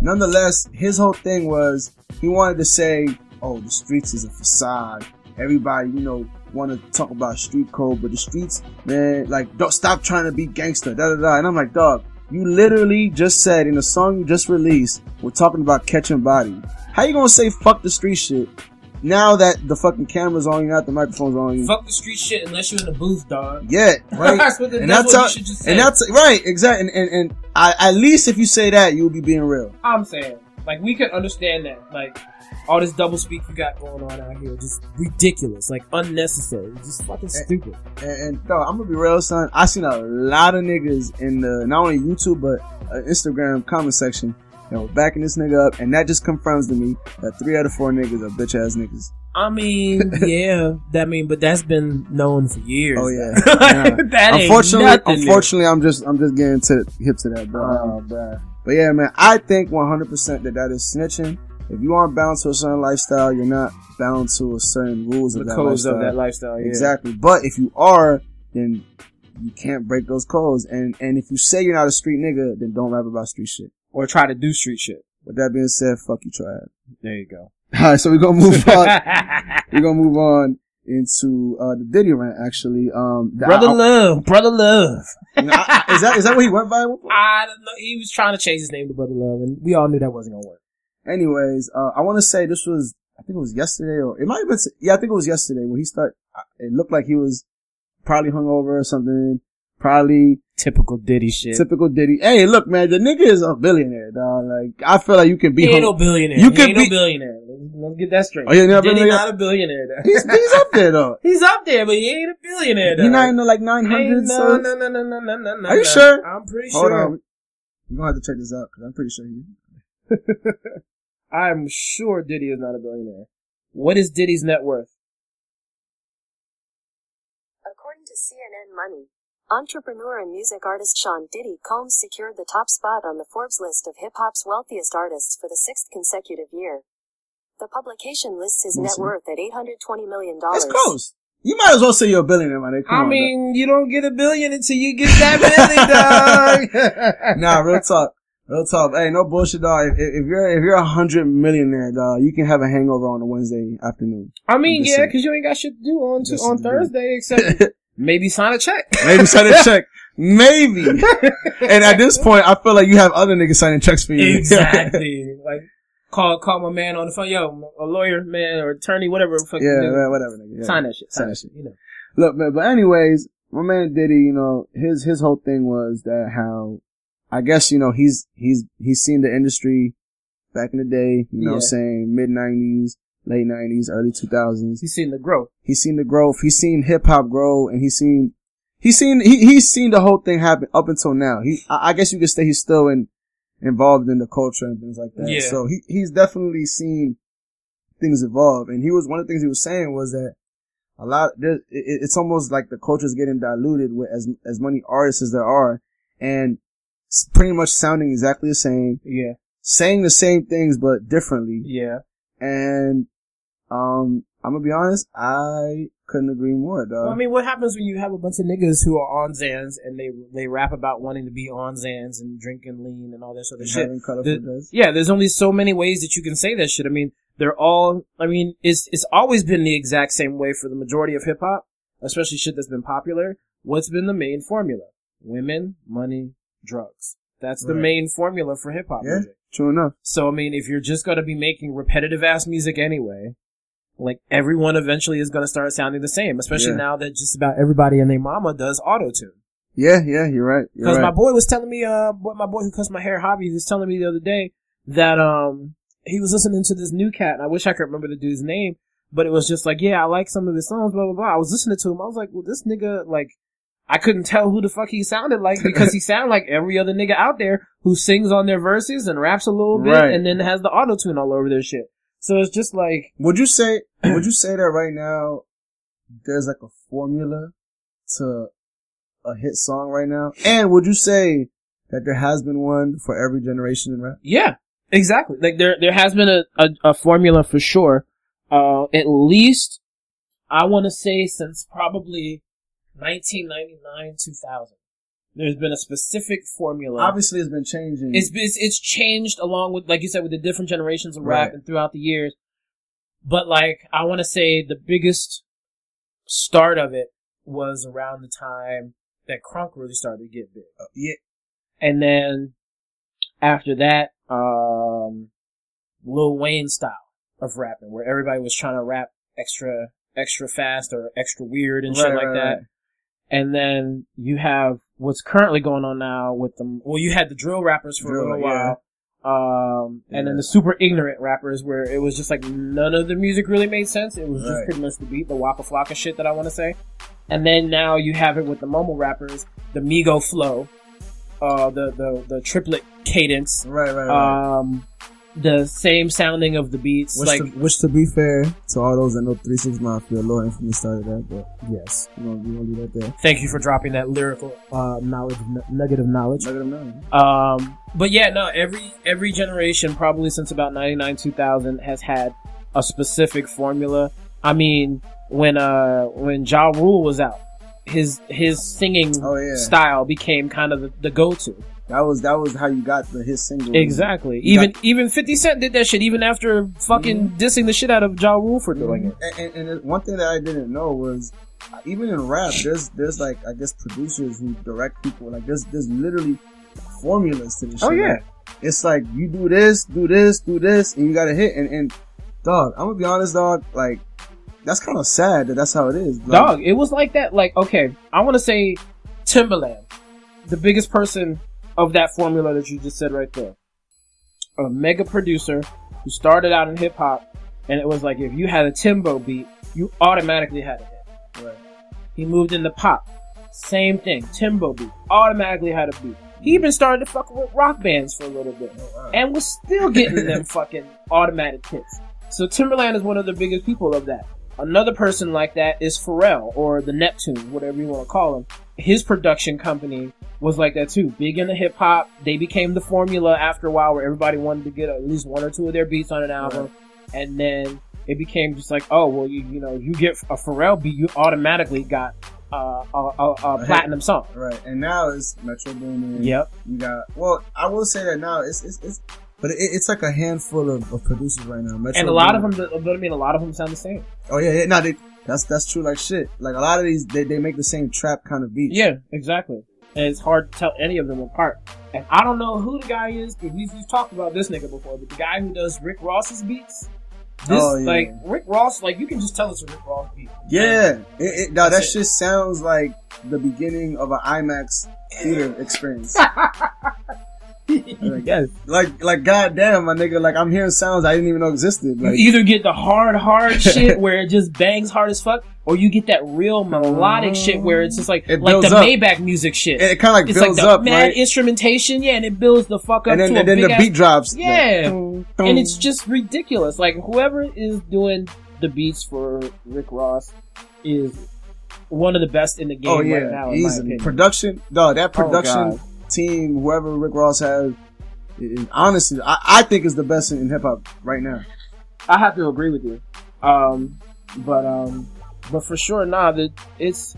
nonetheless, his whole thing was he wanted to say, "Oh, the streets is a facade. Everybody, you know, want to talk about street code, but the streets, man, like, don't stop trying to be gangster." Da da da. And I'm like, dog. You literally just said in the song you just released, we're talking about catching body. How you gonna say fuck the street shit now that the fucking camera's on you, not the microphone's on you? Fuck the street shit unless you're in the booth, dog. Yeah, right. (laughs) That's what, and that's that's what how, you should just say. and that's right, exactly. And and, and I, at least if you say that, you'll be being real. I'm saying, like, we can understand that. Like, all this double speak you got going on out here, just ridiculous, like unnecessary, just fucking stupid. And, and no, I'm gonna be real, son. I seen a lot of niggas in the not only YouTube but uh, Instagram comment section that were backing this nigga up, and that just confirms to me that three out of four niggas are bitch ass niggas. I mean, (laughs) yeah, that mean, but that's been known for years. Oh, yeah. (laughs) Like, that ain't unfortunately, new. unfortunately, I'm just I'm just getting to hip to that, bro. Oh. But yeah, man, I think 100% that that is snitching. If you aren't bound to a certain lifestyle, you're not bound to a certain rules The of that codes lifestyle. of that lifestyle, yeah. Exactly. But if you are, then you can't break those codes. And and if you say you're not a street nigga, then don't rap about street shit. Or try to do street shit. With that being said, fuck you, Troy Ave. There you go. (laughs) All right, so we're gonna move on. (laughs) we're gonna move on into uh the Diddy rant. Actually, um, brother I- love, brother love. You know, I- is that is that what he went by? (laughs) I don't know. He was trying to change his name to brother love, and we all knew that wasn't gonna work. Anyways, uh, I want to say this was, I think it was yesterday or it might have been, yeah, I think it was yesterday when he started, it looked like he was probably hungover or something. Probably Typical Diddy shit. typical Diddy. Hey, look, man, the nigga is a billionaire, dog. Like, I feel like you can be. he ain't no billionaire. You he could ain't be- no billionaire. Let's, let's get that straight. Oh, yeah, not Diddy billionaire? not a billionaire. Though. he's, he's up there though. (laughs) He's up there, but he ain't a billionaire. Though. He's not in the like nine Ain't hundred. no, no, no, no, no, no, no, no. Are you no. sure? I'm pretty hold sure. on, we're gonna have to check this out because I'm pretty sure he. (laughs) I'm sure Diddy is not a billionaire. What is Diddy's net worth? According to CNN Money, entrepreneur and music artist Sean Diddy Combs secured the top spot on the Forbes list of hip hop's wealthiest artists for the sixth consecutive year. The publication lists his net worth at $820 million. That's close. You might as well say you're a billionaire, man. Come I on, mean, you don't get a billion until you get that billion, (laughs) dog. dog. (laughs) nah, real talk. Real talk. Hey, no bullshit, dog. If, if you're if you're a hundred millionaire, dog, you can have a hangover on a Wednesday afternoon. I mean, yeah, saying. because you ain't got shit to do on to, on. Thursday except (laughs) maybe sign a check. Maybe sign a check. (laughs) Maybe. and at this point, I feel like you have other niggas signing checks for you. exactly. like call call my man on the phone. Yo, a lawyer, man, or attorney, whatever. Yeah, man, whatever, nigga. Yeah. Sign that shit. Sign, Sign that shit. You know. Look, man, but anyways, my man Diddy, you know, his, his whole thing was that how, I guess, you know, he's, he's, he's seen the industry back in the day, you know what I'm saying, mid nineties, late nineties, early two thousands. He's seen the growth. He's seen the growth. He's seen hip hop grow and he's seen, he's seen, he, he's seen the whole thing happen up until now. He, I I guess you could say he's still in, involved in the culture and things like that. Yeah. So he, he's definitely seen things evolve. And he was, one of the things he was saying was that a lot, there, it, it's almost like the culture is getting diluted with as, as many artists as there are and it's pretty much sounding exactly the same, Yeah. saying the same things, but differently. Yeah. And, um, I'm gonna be honest, I couldn't agree more, dog. Well, I mean, what happens when you have a bunch of niggas who are on Zans and they they rap about wanting to be on Zans and drinking lean and all this other And shit? The- yeah, there's only so many ways that you can say that shit. I mean, they're all. I mean, it's it's always been the exact same way for the majority of hip hop, especially shit that's been popular. What's been the main formula? Women, money, drugs. That's the Right. main formula for hip hop Yeah. music. True enough. So I mean, if you're just gonna be making repetitive ass music anyway, like everyone eventually is gonna start sounding the same. Especially Yeah. now that just about everybody and their mama does auto tune. Yeah, yeah, you're right. Because right. my boy was telling me, uh, my boy who cuts my hair, hobby, he was telling me the other day that um he was listening to this new cat, and I wish I could remember the dude's name, but it was just like, yeah, I like some of his songs, blah blah blah. I was listening to him, I was like, well, this nigga, like, I couldn't tell who the fuck he sounded like because he (laughs) sounded like every other nigga out there who sings on their verses and raps a little bit Right. and then has the auto tune all over their shit. So it's just like, (clears throat) Would you say, would you say that right now, there's like a formula to a hit song right now? And would you say that there has been one for every generation in rap? Yeah, exactly. Like there, there has been a, a, a formula for sure. Uh, at least I want to say since probably 1999, 2000. There's been a specific formula. Obviously, it's been changing. It's, it's, it's changed along with, like you said, with the different generations of rap Right. and throughout the years. But like, I want to say the biggest start of it was around the time that Crunk really started to get big. Uh, yeah, And then after that, um, Lil Wayne style of rapping, where everybody was trying to rap extra, extra fast or extra weird and shit like right, that. right. And then you have what's currently going on now with them. Well, you had the drill rappers for a little yeah. while. Um, and then the super ignorant rappers where it was just like none of the music really made sense. It was just pretty much the beat, the Waka Flocka shit that I want to say. And then now you have it with the mumble rappers, the Migo flow, uh, the, the, the triplet cadence, right, right, right. um, the same sounding of the beats. which, like, to, which, to be fair to all those that know Three Six Mafia, Lord Infamous started that, but yes. we're gonna, we're gonna leave that there. Thank you for dropping that lyrical, uh, knowledge, n- nugget of knowledge. Look at them. Um, but yeah, no, every every generation, probably since about ninety nine two thousand, has had a specific formula. I mean, when uh when Ja Rule was out, his his singing Oh, yeah. style became kind of the, the go to. That was that was how you got the hit single. Exactly. Even even Fifty Cent did that shit, even after fucking mm-hmm. dissing the shit out of Ja Rule for doing it. And, and, and one thing that I didn't know was even in rap, there's there's like I guess producers who direct people. Like there's there's literally formulas to this. Oh, shit. yeah. Like, it's like you do this, do this, do this, and you got to hit. And and dog, I'm gonna be honest, dog. Like that's kind of sad that that's how it is. Like, Dog, it was like that. Like, okay, I want to say Timbaland, the biggest person of that formula that you just said right there. A mega producer who started out in hip hop, and it was like if you had a Timbo beat, you automatically had a hit. Right. He moved into pop. Same thing. Timbo beat. Automatically had a beat. He even started to fuck with rock bands for a little bit. Oh, and was still getting them (laughs) fucking automatic hits. So Timbaland is one of the biggest people of that. Another person like that is Pharrell or the Neptune, whatever you want to call him. His production company was like that too. Big into hip hop. They became the formula after a while where everybody wanted to get at least one or two of their beats on an album. And then it became just like, oh, well, you, you know, you get a Pharrell beat, you automatically got uh, a, a, a platinum song. Right, and now it's Metro Boomin. Yep. You got well, I will say that now it's it's, it's but it, it's like a handful of, of producers right now. Metro And a lot of them, but I mean, a lot of them sound the same. Oh yeah, yeah, no, they, that's that's true like shit. Like a lot of these, they, they make the same trap kind of beats. Yeah, exactly. And it's hard to tell any of them apart. And I don't know who the guy is, because we've, we've talked about this nigga before, but the guy who does Rick Ross's beats, this, Oh, yeah. like, Rick Ross, like, you can just tell it's a Rick Ross beat. Yeah, it, it, no, that shit sounds like the beginning of an IMAX theater (laughs) experience. (laughs) (laughs) like, like, goddamn, my nigga, like, I'm hearing sounds I didn't even know existed. You Like, either get the hard, hard (laughs) shit where it just bangs hard as fuck, or you get that real melodic shit where it's just like, It like the up. Maybach music shit. it, kind of like it's like the up, mad right? instrumentation, yeah, and it builds the fuck up And then, to and a then the big beat drops. Yeah. Like, and it's just ridiculous. Like whoever is doing the beats for Rick Ross is one of the best in the oh, game oh yeah, right now. In my easily. opinion. Production, dog, that Oh, production God. Team, whoever Rick Ross has, is, honestly, I, I think is the best in, in hip hop right now. I have to agree with you. Um, but um, but for sure, nah, that it's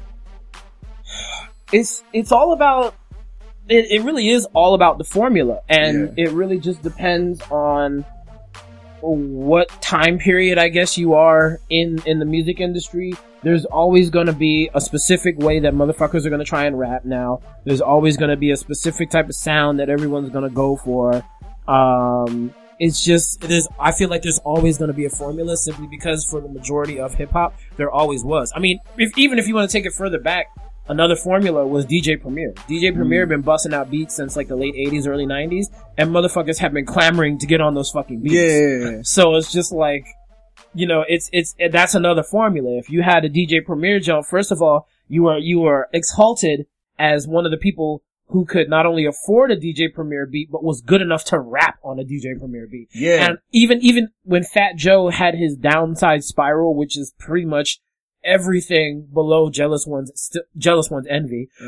it's it's all about. It, it really is all about the formula, and it really just depends on what time period I guess you are in in the music industry. There's always going to be a specific way that motherfuckers are going to try and rap now. There's always going to be a specific type of sound that everyone's going to go for. Um, it's just there's I feel like there's always going to be a formula simply because for the majority of hip hop there always was. I mean, if, even if you want to take it further back, another formula was DJ Premier. DJ hmm. Premier been busting out beats since like the late 80s, early 90s, and motherfuckers have been clamoring to get on those fucking beats. Yeah, So it's just like, you know, it's, it's, that's another formula. If you had a DJ Premier jump, first of all, you were, you were exalted as one of the people who could not only afford a DJ Premier beat, but was good enough to rap on a DJ Premier beat. yeah. And even, even when Fat Joe had his downside spiral, which is pretty much everything below Jealous One's, st- Jealous One's Envy, (laughs)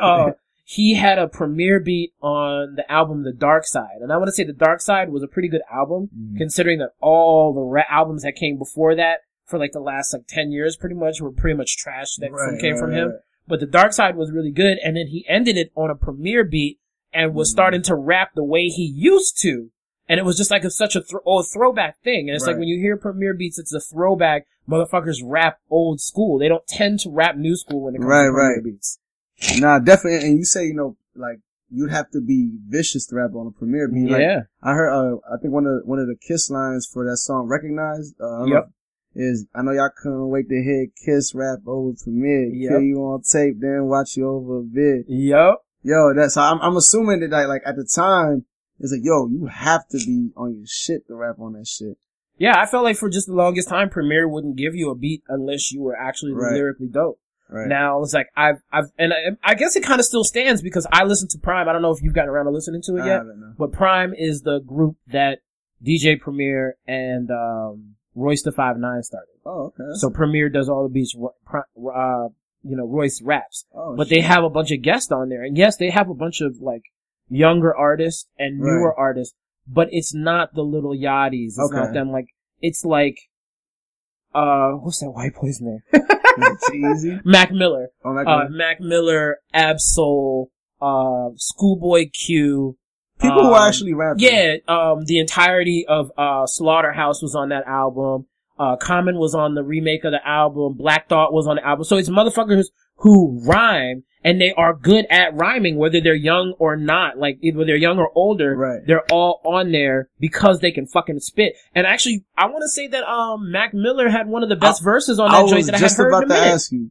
uh, he had a Premier beat on the album The Dark Side. And I want to say The Dark Side was a pretty good album, Mhm. considering that all the ra- albums that came before that for like the last like 10 years pretty much were pretty much trash that Right, came right, from him. right. But The Dark Side was really good. And then he ended it on a Premier beat and was Mhm. starting to rap the way he used to. And it was just like a, such a thro- oh, throwback thing. And it's like when you hear Premier beats, it's a throwback. Motherfuckers rap old school. They don't tend to rap new school when it comes Right, to right. beats. Nah, definitely. And you say, you know, like you'd have to be vicious to rap on a Premier beat. Like, yeah. I heard. Uh, I think one of one of the Kiss lines for that song "Recognized" uh, Yep. know, is I know y'all couldn't wait to hear Kiss rap over Premier. Yep. Kill you on tape, then watch you over a vid. Yup. Yo, that's I'm, I'm assuming that like, like at the time it's like yo, you have to be on your shit to rap on that shit. Yeah, I felt like for just the longest time, Premier wouldn't give you a beat unless you were actually Right. lyrically dope. Right. Now it's like I've, I've, and I, I guess it kind of still stands because I listen to PRhyme. I don't know if you've gotten around to listening to it yet, but PRhyme is the group that DJ Premier and um, Royce the Five Nine started. Oh, okay. So Premier does all the beats. Uh, you know, Royce raps, oh, but they have a bunch of guests on there, and yes, they have a bunch of like younger artists and newer Right. artists, but it's not the little yachties. It's Okay. not them. Like it's like, uh, what's that white boy's name? (laughs) easy. Mac Miller. Oh, my Uh. Mac Miller, Ab Soul, uh, Schoolboy Q. People who um, actually rap. Yeah, um, the entirety of uh, Slaughterhouse was on that album. Uh, Common was on the remake of the album. Black Thought was on the album. So it's motherfuckers who rhyme and they are good at rhyming, whether they're young or not. Like, whether they're young or older, Right. they're all on there because they can fucking spit. And actually, I want to say that, um, Mac Miller had one of the best verses on I that joint that I just had heard about in a to minute. ask you.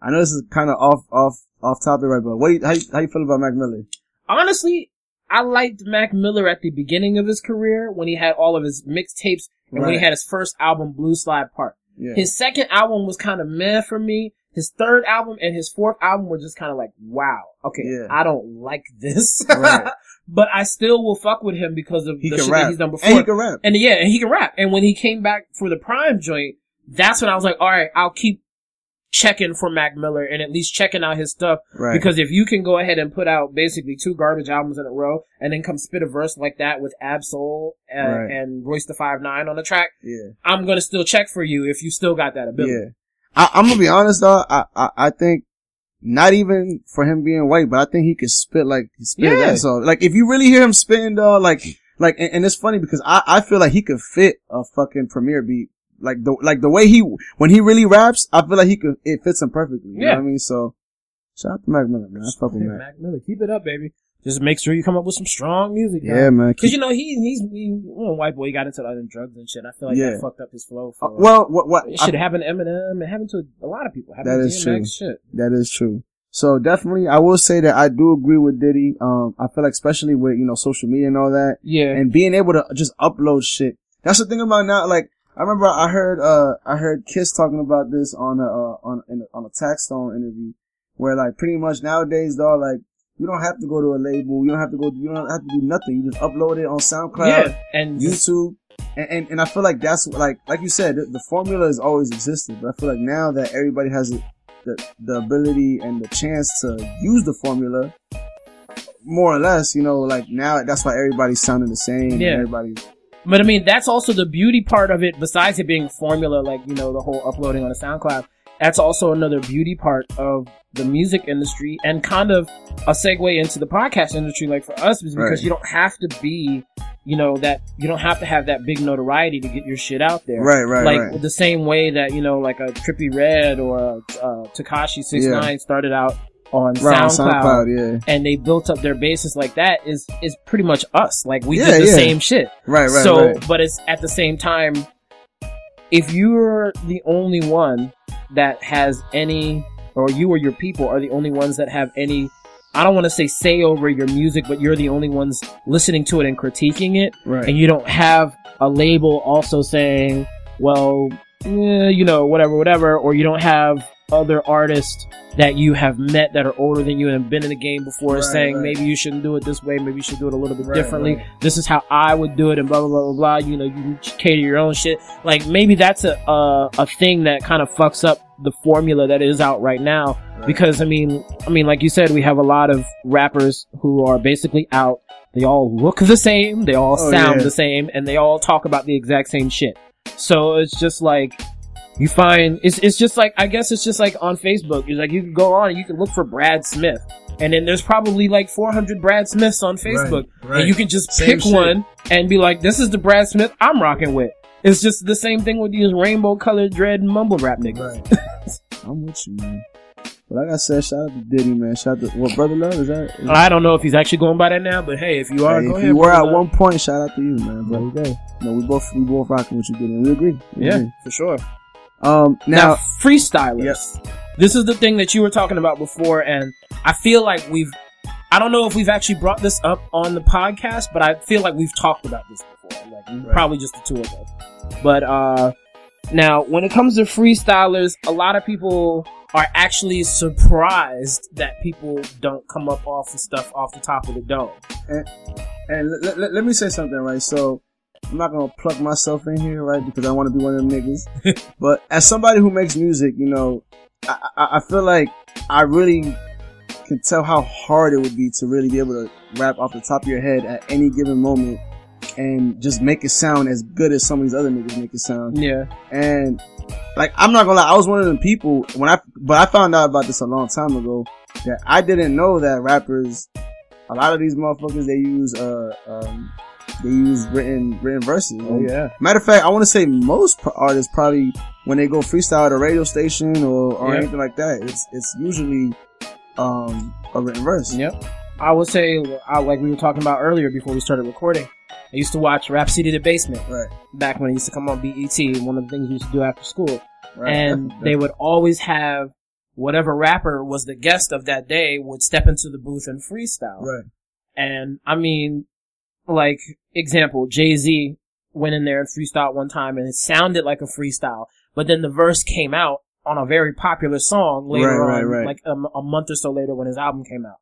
I know this is kind of off off off topic, right? But what? Do you, how, you, how you feel about Mac Miller? Honestly, I liked Mac Miller at the beginning of his career when he had all of his mixtapes and when he had his first album, Blue Slide Park. Yeah. His second album was kind of meh for me. His third album and his fourth album were just kind of like, wow, okay, Yeah. I don't like this. (laughs) Right. but I still will fuck with him because of he the shit rap. that he's done before. And he can rap. And yeah, and he can rap. And when he came back for the PRhyme joint, that's when I was like, all right, I'll keep checking for Mac Miller and at least checking out his stuff. Right. Because if you can go ahead and put out basically two garbage albums in a row and then come spit a verse like that with Ab Soul uh, Right. and Royce the Five Nine on the track, yeah. I'm gonna still check for you if you still got that ability. Yeah. I, I'm gonna be honest though. I, I, I think not even for him being white, but I think he could spit like he spit Yeah. that song. Like if you really hear him spitting though, like, like, and, and it's funny because I, I feel like he could fit a fucking Premier beat. Like the, like the way he, when he really raps, I feel like he could, it fits him perfectly. You know Yeah. what I mean? So, shout out to Mac Miller, man. I fuck with Mac. Mac Miller, keep it up, baby. Just make sure you come up with some strong music. Yeah, man. Cause you know he he's he, white boy he got into other drugs and shit. I feel like Yeah. that fucked up his flow. Uh, well, what, what, it should happen to Eminem. It happened to a lot of people. That is happened That to is DMX, Shit. That is true. So definitely, I will say that I do agree with Diddy. Um, I feel like especially with, you know, social media and all that Yeah. and being able to just upload shit. That's the thing about now, like, I remember I heard, uh, I heard Kiss talking about this on a, uh, on, in, on a Taxstone interview where like pretty much nowadays, dog, like, you don't have to go to a label. You don't have to go, you don't have to do nothing. You just upload it on SoundCloud, yeah. And YouTube. And, and, and I feel like that's like, like you said, the, the formula has always existed, but I feel like now that everybody has the, the ability and the chance to use the formula, more or less, you know, like now that's why everybody's sounding the same. Yeah. Everybody, But I mean, that's also the beauty part of it. Besides it being formula, like you know, the whole uploading on a SoundCloud. That's also another beauty part of the music industry, and kind of a segue into the podcast industry. Like for us, is because Right. you don't have to be, you know, that you don't have to have that big notoriety to get your shit out there. right, right, like right. the same way that you know, like a Trippie Redd or a, uh, Tekashi Six Nine started out on Right, SoundCloud, SoundCloud, yeah. and they built up their basis like that. Is is pretty much us. Like we Yeah, did the yeah. same shit. Right, right, so, but it's at the same time, if you're the only one that has any, or you or your people are the only ones that have any, I don't want to say say over your music, but you're the only ones listening to it and critiquing it, Right. and you don't have a label also saying, well, eh, you know, whatever, whatever, or you don't have other artists that you have met that are older than you and have been in the game before Right, saying right. maybe you shouldn't do it this way, maybe you should do it a little bit Right, differently. This is how I would do it, and blah blah blah blah blah. You know, you cater your own shit. Like maybe that's a a, a thing that kind of fucks up the formula that is out right now. Because I mean, I mean, like you said, we have a lot of rappers who are basically out. They all look the same, they all Oh, sound yeah. the same, and they all talk about the exact same shit. So it's just like you find it's it's just like I guess it's just like on Facebook. It's like you can go on and you can look for Brad Smith, and then there's probably like 400 Brad Smiths on Facebook, right. and you can just Same pick shit. one and be like, "This is the Brad Smith I'm rocking with." It's just the same thing with these rainbow colored dread mumble rap niggas. Right. (laughs) I'm with you, man. But like I said, shout out to Diddy, man. Shout out to what brother love is that? Is I don't know if he's actually going by that now, but hey, if you are, Hey, go if ahead. you were at brother. one point, shout out to you, man. There But you go. no, we both we both rocking what you did, and we agree. We Yeah, agree. for sure. Um. Now, Now, freestylers. This is the thing that you were talking about before, and I feel like we've. I don't know if we've actually brought this up on the podcast, but I feel like we've talked about this before. Like Right. probably just the two of us. But uh now, when it comes to freestylers, a lot of people are actually surprised that people don't come up off the stuff off the top of the dome. and let, let, let me say something, right? So. I'm not gonna plug myself in here, right? Because I want to be one of them niggas. (laughs) but as somebody who makes music, you know, I, I, I feel like I really can tell how hard it would be to really be able to rap off the top of your head at any given moment and just make it sound as good as some of these other niggas make it sound. Yeah. And like, I'm not gonna lie, I was one of them people when I, but I found out about this a long time ago that I didn't know that rappers, a lot of these motherfuckers, they use, uh, um, they use written, written verses. Oh yeah. Matter of fact, I want to say most artists probably when they go freestyle at a radio station or, or anything like that, it's, it's usually, um, a written verse. Yep. I would say, I, like we were talking about earlier before we started recording, I used to watch Rap City the Basement Right. back when it used to come on BET. One of the things we used to do after school. Right. and they would always have whatever rapper was the guest of that day would step into the booth and freestyle. Right. And I mean, like, example, Jay-Z went in there and freestyled one time and it sounded like a freestyle, but then the verse came out on a very popular song later Right, right, on, right. like a, a month or so later when his album came out.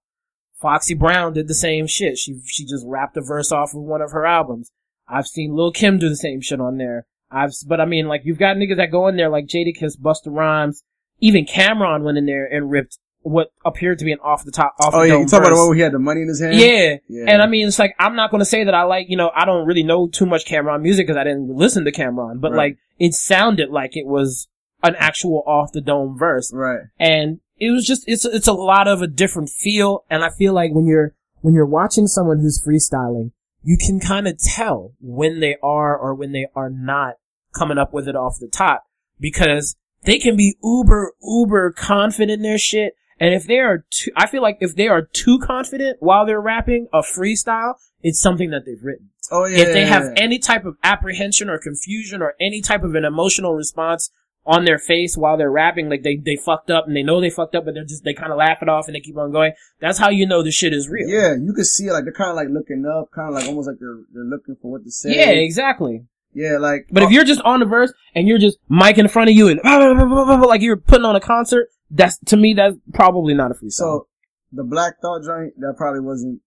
Foxy Brown did the same shit. She, she just rapped a verse off of one of her albums. I've seen Lil Kim do the same shit on there. I've, but I mean, like, you've got niggas that go in there like Jadakiss, Busta Rhymes, even Cam'ron went in there and ripped what appeared to be an off the top, off Oh the yeah, you talking about the one where he had the money in his hand? Yeah. Yeah. And I mean, it's like, I'm not going to say that I like, you know, I don't really know too much Cam'ron music because I didn't listen to Cam'ron, but Right. like, it sounded like it was an actual off the dome verse. Right. And it was just, it's, it's a lot of a different feel. And I feel like when you're, when you're watching someone who's freestyling, you can kind of tell when they are or when they are not coming up with it off the top because they can be uber, uber confident in their shit. And if they are too, I feel like if they are too confident while they're rapping a freestyle, it's something that they've written. Oh yeah. if they yeah, have yeah. any type of apprehension or confusion or any type of an emotional response on their face while they're rapping, like they, they fucked up and they know they fucked up, but they're just, they kind of laugh it off and they keep on going. That's how you know the shit is real. Yeah, you can see it, like they're kind of like looking up, kind of like almost like they're they're looking for what to say. Yeah, exactly. Yeah, like. But if oh you're just on the verse and you're just mic in front of you and (laughs) like you're putting on a concert, that's to me that's probably not a freestyle. so the Black Thought joint that probably wasn't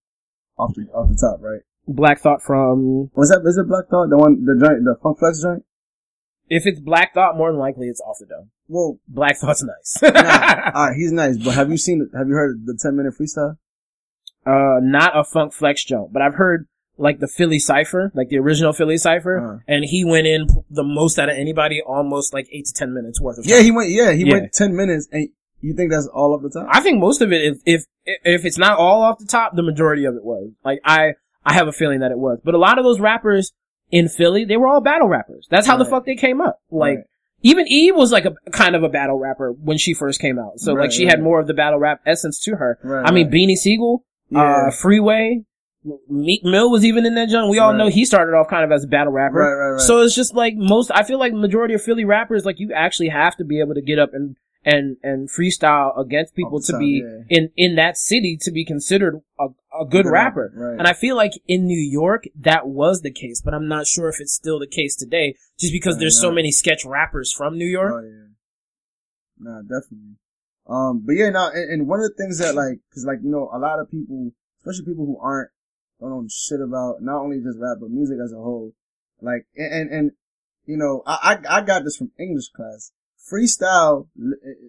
off the off the top, right? Black Thought from Was that is it Black Thought the one the joint the Funk Flex joint? if it's Black Thought, more than likely it's off the dome. Well, Black Thought's nice. nah, (laughs) all right, he's nice, but have you seen have you heard the ten minute freestyle? uh, not a Funk Flex joint, but I've heard like the Philly Cipher, like the original Philly Cipher, Uh-huh. and he went in the most out of anybody, almost like eight to ten minutes worth of. Yeah, he went. Yeah, he Yeah. went ten minutes, and you think that's all off the top? I think most of it, if, if if it's not all off the top, the majority of it was. Like I, I have a feeling that it was. But a lot of those rappers in Philly, they were all battle rappers. That's how the fuck they came up. Like Right. even Eve was like a kind of a battle rapper when she first came out. So like Right, she had more of the battle rap essence to her. Right, I mean. Beanie Sigel, Yeah. uh, Freeway, Meek Mill was even in that joint. We all Right. know he started off kind of as a battle rapper. Right, right, right. So it's just like most, I feel like majority of Philly rappers, like you actually have to be able to get up and, and, and freestyle against people to be yeah. in, in that city to be considered a, a good Good rapper. And I feel like in New York, that was the case, but I'm not sure if it's still the case today, just because there's so many sketch rappers from New York. Oh yeah. Nah, definitely. Um, but yeah, now, and, and one of the things that like, cause like, you know, a lot of people, especially people who aren't, don't know shit about not only just rap, but music as a whole, like, and, and, you know, I, I, I got this from English class. Freestyle,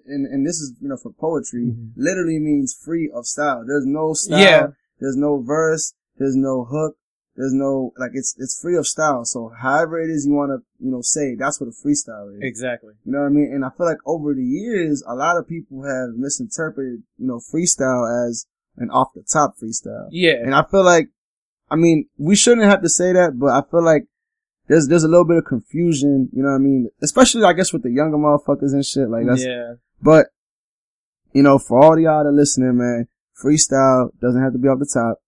and, and this is, you know, for poetry, Mhm. literally means free of style. There's no style. Yeah. There's no verse. There's no hook. There's no, like, it's, it's free of style. So however it is you want to, you know, say, that's what a freestyle is. Exactly. You know what I mean? And I feel like over the years, a lot of people have misinterpreted, you know, freestyle as an off the top freestyle. Yeah. And I feel like, I mean, we shouldn't have to say that, but I feel like there's, there's a little bit of confusion, you know what I mean? Especially, I guess, with the younger motherfuckers and shit. Like, that's, yeah. but, you know, for all the y'all that listening, man, freestyle doesn't have to be off the top.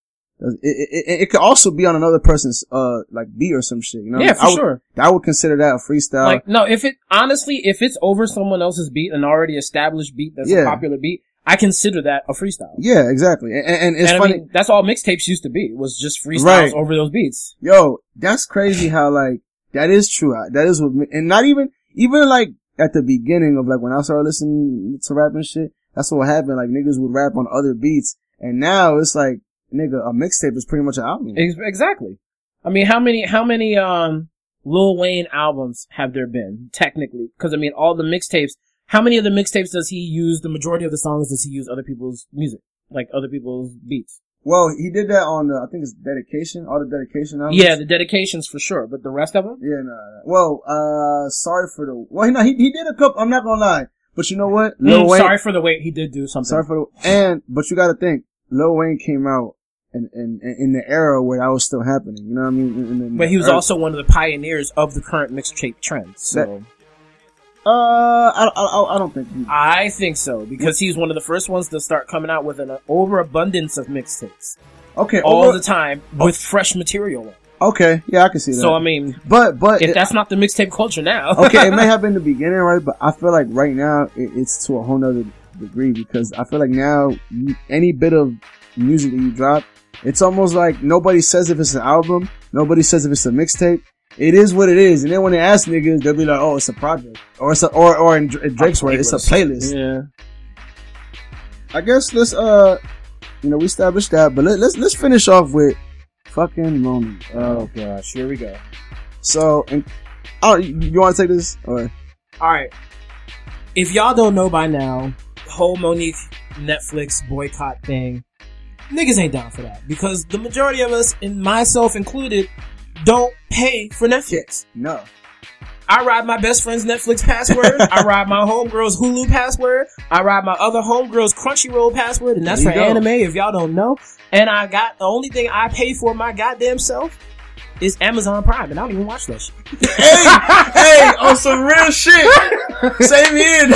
It, it, it, it could also be on another person's, uh, like beat or some shit, you know? Yeah, for I would, sure. I would consider that a freestyle. Like, no, if it, honestly, if it's over someone else's beat, an already established beat that's a popular beat, I consider that a freestyle. Yeah, exactly. And, and it's and funny. I mean, that's all mixtapes used to be, was just freestyles Right. over those beats. Yo, that's crazy how like, that is true. That is what, and not even, even like at the beginning of like when I started listening to rap and shit, that's what happened. Like niggas would rap on other beats. And now it's like, nigga, a mixtape is pretty much an album. Exactly. I mean, how many, how many, um, Lil Wayne albums have there been, technically? Cause I mean, all the mixtapes, how many of the mixtapes does he use, the majority of the songs does he use other people's music? Like other people's beats? Well, he did that on the, I think it's dedication, all the dedication albums. Yeah, the dedications for sure, but the rest of them? Yeah, nah, nah. Well, uh, sorry for the, well, no, he, he did a couple, I'm not gonna lie. But you know what? Lil Mm, Wayne, sorry for the wait, he did do something. Sorry for the, and, but you gotta think, Lil Wayne came out in, in, in the era where that was still happening, you know what I mean? In- in- But he was early- also one of the pioneers of the current mixtape trend. So uh, I, I, I don't think he, I think so because he's one of the first ones to start coming out with an overabundance of mixtapes okay, all over- the time with fresh material. okay, yeah, I can see that. So I mean, but, but, if it- that's not the mixtape culture now, (laughs) okay, it may (laughs) have been the beginning, right? But I feel like right now it, it's to a whole nother degree because I feel like now any bit of music that you drop, it's almost like nobody says if it's an album, nobody says if it's a mixtape. It is what it is, and then when they ask niggas, they'll be like, "Oh, it's a project," or it's a, or or in Drake's way, it's a playlist. Yeah. I guess let's uh, you know, we established that, but let, let's let's finish off with fucking Mo'Nique. Uh, Oh gosh, here we go. so, and oh, you, you want to take this? Or All right. If y'all don't know by now, whole Mo'Nique Netflix boycott thing, niggas ain't down for that because the majority of us, and myself included, don't pay for Netflix. no, I ride my best friend's Netflix password. (laughs) I ride my homegirl's Hulu password. I ride my other homegirl's Crunchyroll password, and that's for go. anime. If y'all don't know, and I got the only thing I pay for my goddamn self is Amazon Prime, and I don't even watch that shit. hey, (laughs) hey, on some real shit. (laughs) Same here.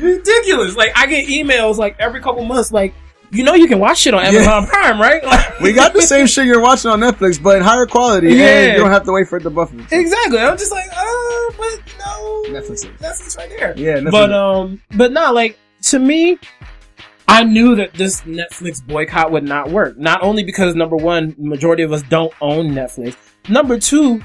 ridiculous. Like I get emails like every couple months, like you know you can watch shit on Amazon Prime, right? Like, (laughs) We got the same shit you're watching on Netflix, but in higher quality, Yeah. and you don't have to wait for it to buffer. exactly. I'm just like, uh, but no, Netflix is. Netflix right there. Yeah, Netflix but um, but no, like to me. I knew that this Netflix boycott would not work. Not only because number one, majority of us don't own Netflix. Number two,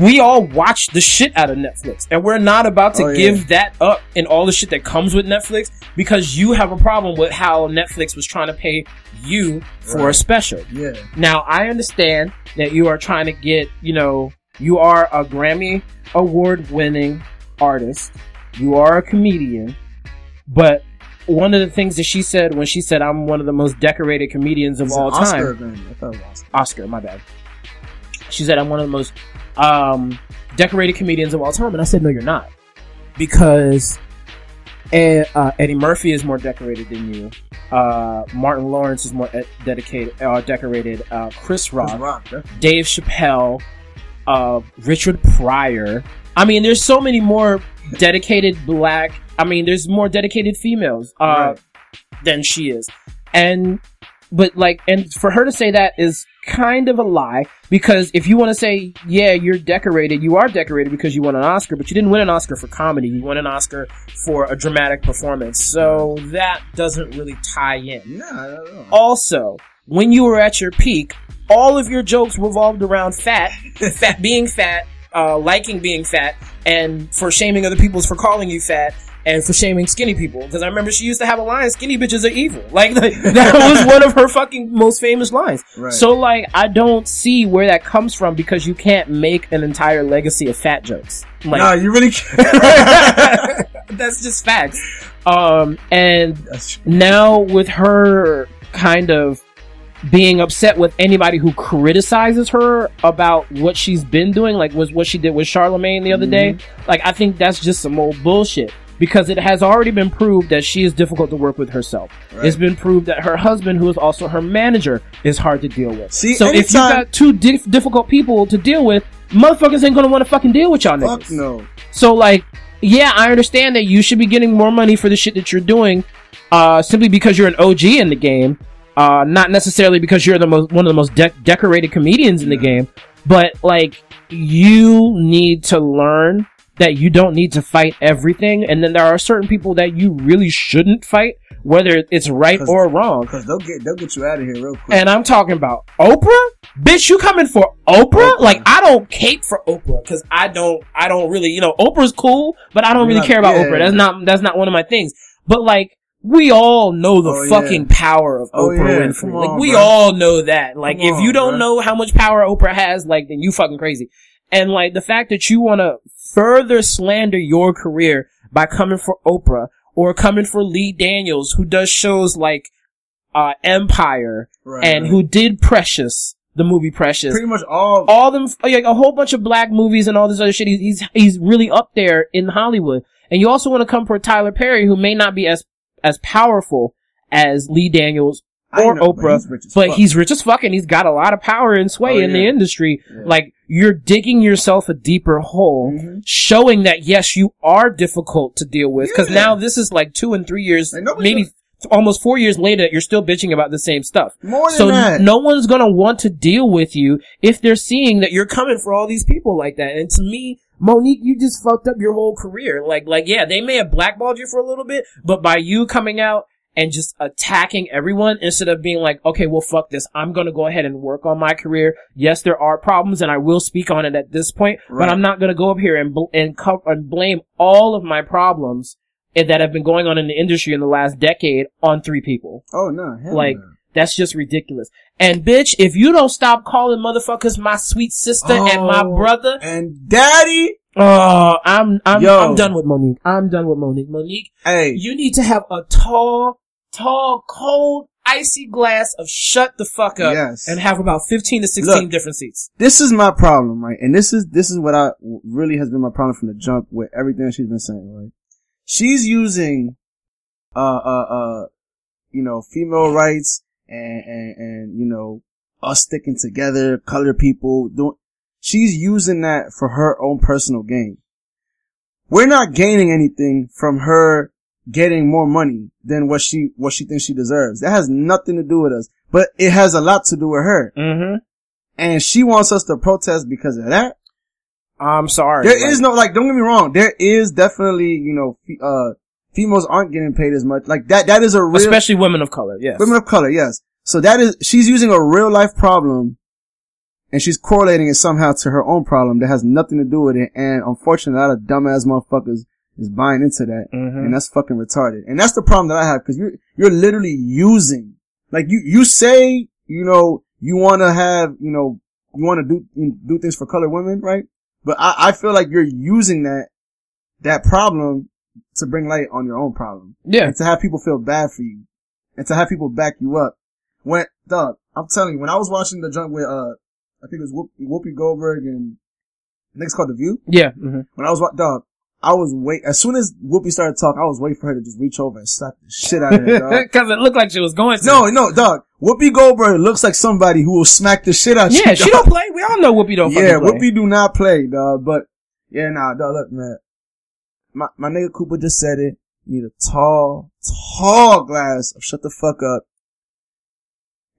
we all watch the shit out of Netflix and we're not about to Oh, yeah. give that up and all the shit that comes with Netflix because you have a problem with how Netflix was trying to pay you for a special. Yeah, Now, I understand that you are trying to get, you know, you are a Grammy award winning artist. You are a comedian. But one of the things that she said when she said, I'm one of the most decorated comedians of It's all time. event. I thought it was Oscar. Oscar, my bad. She said, I'm one of the most um, decorated comedians of all time. And I said, no, you're not. Because Ed, uh, Eddie Murphy is more decorated than you. Uh, Martin Lawrence is more ed- dedicated, uh, decorated. Uh, Chris Rock, Chris Rock. Dave Chappelle, uh, Richard Pryor. I mean, there's so many more dedicated black. I mean, there's more dedicated females uh, Right. than she is, and but like, and for her to say that is kind of a lie because if you want to say, yeah, you're decorated, you are decorated because you won an Oscar, but you didn't win an Oscar for comedy. You won an Oscar for a dramatic performance, so that doesn't really tie in. Nah, I don't know. Also, when you were at your peak, all of your jokes revolved around fat, (laughs) fat being fat, uh, liking being fat, and for shaming other people for calling you fat, and for shaming skinny people. Because I remember she used to have a line, "Skinny bitches are evil." (laughs) Like (laughs) that was one of her fucking most famous lines. Right. So like, I don't see where that comes from because you can't make an entire legacy of fat jokes. Like nah, you really can't. (laughs) that's just facts. Um, and now with her kind of being upset with anybody who criticizes her about what she's been doing, like was what she did with Charlemagne the other day. Like I think that's just some old bullshit because it has already been proved that she is difficult to work with herself. Right. It's been proved that her husband, who is also her manager, is hard to deal with. See, so if you got two dif- difficult people to deal with, motherfuckers ain't gonna want to fucking deal with y'all niggas. Fuck no. So like, yeah, I understand that you should be getting more money for the shit that you're doing, uh, simply because you're an OG in the game, uh, not necessarily because you're the most one of the most de- decorated comedians in the game. But like, you need to learn that you don't need to fight everything, and then there are certain people that you really shouldn't fight, whether it's right or wrong. Cause they'll get they'll get you out of here real quick. And I'm talking about Oprah? Bitch, you coming for Oprah? Like, I don't cape for Oprah, cause I don't, I don't really, you know, Oprah's cool, but I don't You're really not- care about yeah, Oprah. yeah. That's not, that's not one of my things. But like, we all know the Oh, yeah. fucking power of Oh, Oprah yeah. Winfrey. Like, we bro. all know that. Like, Come if you on, don't bro. know how much power Oprah has, like, then you fucking crazy. And like, the fact that you wanna further slander your career by coming for Oprah, or coming for Lee Daniels, who does shows like, uh, Empire, Right, and right. who did Precious, the movie Precious. pretty much all. all them, like a whole bunch of black movies and all this other shit. He's, he's, really up there in Hollywood. And you also want to come for Tyler Perry, who may not be as, as powerful as Lee Daniels or know, but Oprah, he's rich as but fuck. he's rich as fuck and he's got a lot of power and sway Oh, in the industry. Yeah. Like, you're digging yourself a deeper hole, Mhm. showing that yes, you are difficult to deal with. Cause Yeah. now this is like two and three years, Like, maybe almost four years later, that you're still bitching about the same stuff. More than So that. no one's gonna want to deal with you if they're seeing that you're coming for all these people like that. And to me, Mo'Nique, you just fucked up your whole career. Like, like, yeah, they may have blackballed you for a little bit, but by you coming out and just attacking everyone instead of being like, okay, well, fuck this. I'm gonna go ahead and work on my career. Yes, there are problems and I will speak on it at this point, Right. but I'm not gonna go up here and, bl- and, co- and blame all of my problems that have been going on in the industry in the last decade on three people. Oh no, Like, no. that's just ridiculous. And bitch, if you don't stop calling motherfuckers my sweet sister and my Oh, brother, and daddy. oh, I'm, I'm. I'm done with Mo'Nique. I'm done with Mo'Nique. Mo'Nique, Hey, you need to have a tall, tall, cold, icy glass of shut the fuck up Yes. and have about 15 to 16 Look. different seats. this is my problem, right? And this is this is what I really has been my problem from the jump with everything she's been saying, right? She's using, uh, uh, uh, you know, female rights and and and you know us sticking together, colored people doing. She's using that for her own personal gain. We're not gaining anything from her getting more money than what she what she thinks she deserves. That has nothing to do with us, but it has a lot to do with her Mm-hmm. and she wants us to protest because of that. I'm sorry. There is no, like, don't get me wrong, there is definitely, you know, uh, females aren't getting paid as much. Like, that, that is a real, especially women of color. Yes. women of color, yes. So that is, she's using a real life problem and she's correlating it somehow to her own problem that has nothing to do with it. And unfortunately, a lot of dumbass motherfuckers is buying into that. Mhm. And that's fucking retarded. And that's the problem that I have because you're, you're literally using, like you, you say, you know, you want to have, you know, you want to do, do things for colored women, right? But I, I feel like you're using that, that problem to bring light on your own problem yeah. and to have people feel bad for you and to have people back you up. When, dog, I'm telling you, when I was watching the junk with, uh, I think it was Whoop, Whoopi Goldberg and I think it's called The View. Yeah. hmm When I was, wa- dog, I was wait, as soon as Whoopi started talking, I was waiting for her to just reach over and slap the shit out of her, dog. (laughs) Because it looked like she was going to. No, no, dog. Whoopi Goldberg looks like somebody who will smack the shit out of you. Yeah, she don't play. We all know Whoopi don't Yeah, play. Whoopi do not play, dog. But yeah, nah, dog. Look, man. My my nigga Cooper just said it. You need a tall, tall glass of shut the fuck up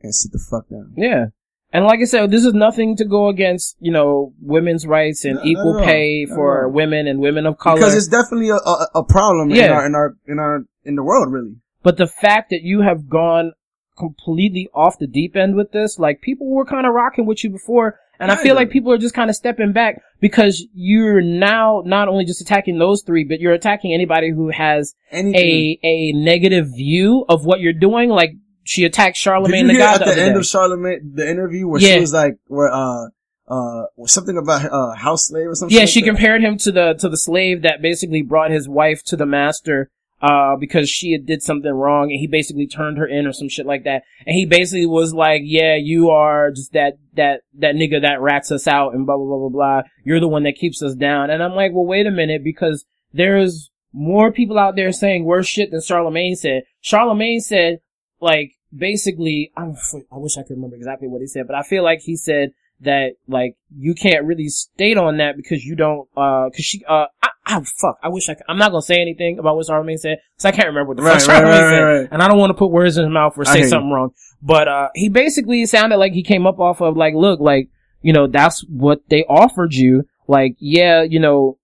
and sit the fuck down. Yeah. And like I said, this is nothing to go against, you know, women's rights and No, equal at all. pay for women and women of color. Because it's definitely a a, a problem in Yeah. our in our in our in the world, really. but the fact that you have gone completely off the deep end with this, like people were kind of rocking with you before, and I feel like people are just kind of stepping back because you're now not only just attacking those three, but you're attacking anybody who has Anything. a a negative view of what you're doing. Like she attacked Did Charlemagne you the God at the, the end day. of Charlemagne the interview where Yeah. she was like, where uh uh something about uh house slave or something? Yeah, she compared him to the to the slave that basically brought his wife to the master uh because she had did something wrong and he basically turned her in or some shit like that. And he basically was like, "Yeah, you are just that that that nigga that rats us out and blah blah blah blah blah. You're the one that keeps us down." And I'm like, "Well, wait a minute because there's more people out there saying worse shit than Charlemagne said. Charlemagne said like basically I'm, I wish I could remember exactly what he said, but I feel like he said that like you can't really state on that because you don't uh cause she uh I, I fuck I wish I could, I'm not gonna say anything about what Charlemagne said because I can't remember what the Right, fuck right, right, said right, right. and I don't want to put words in his mouth or say something wrong. But uh he basically sounded like he came up off of like look like you know that's what they offered you. Like yeah you know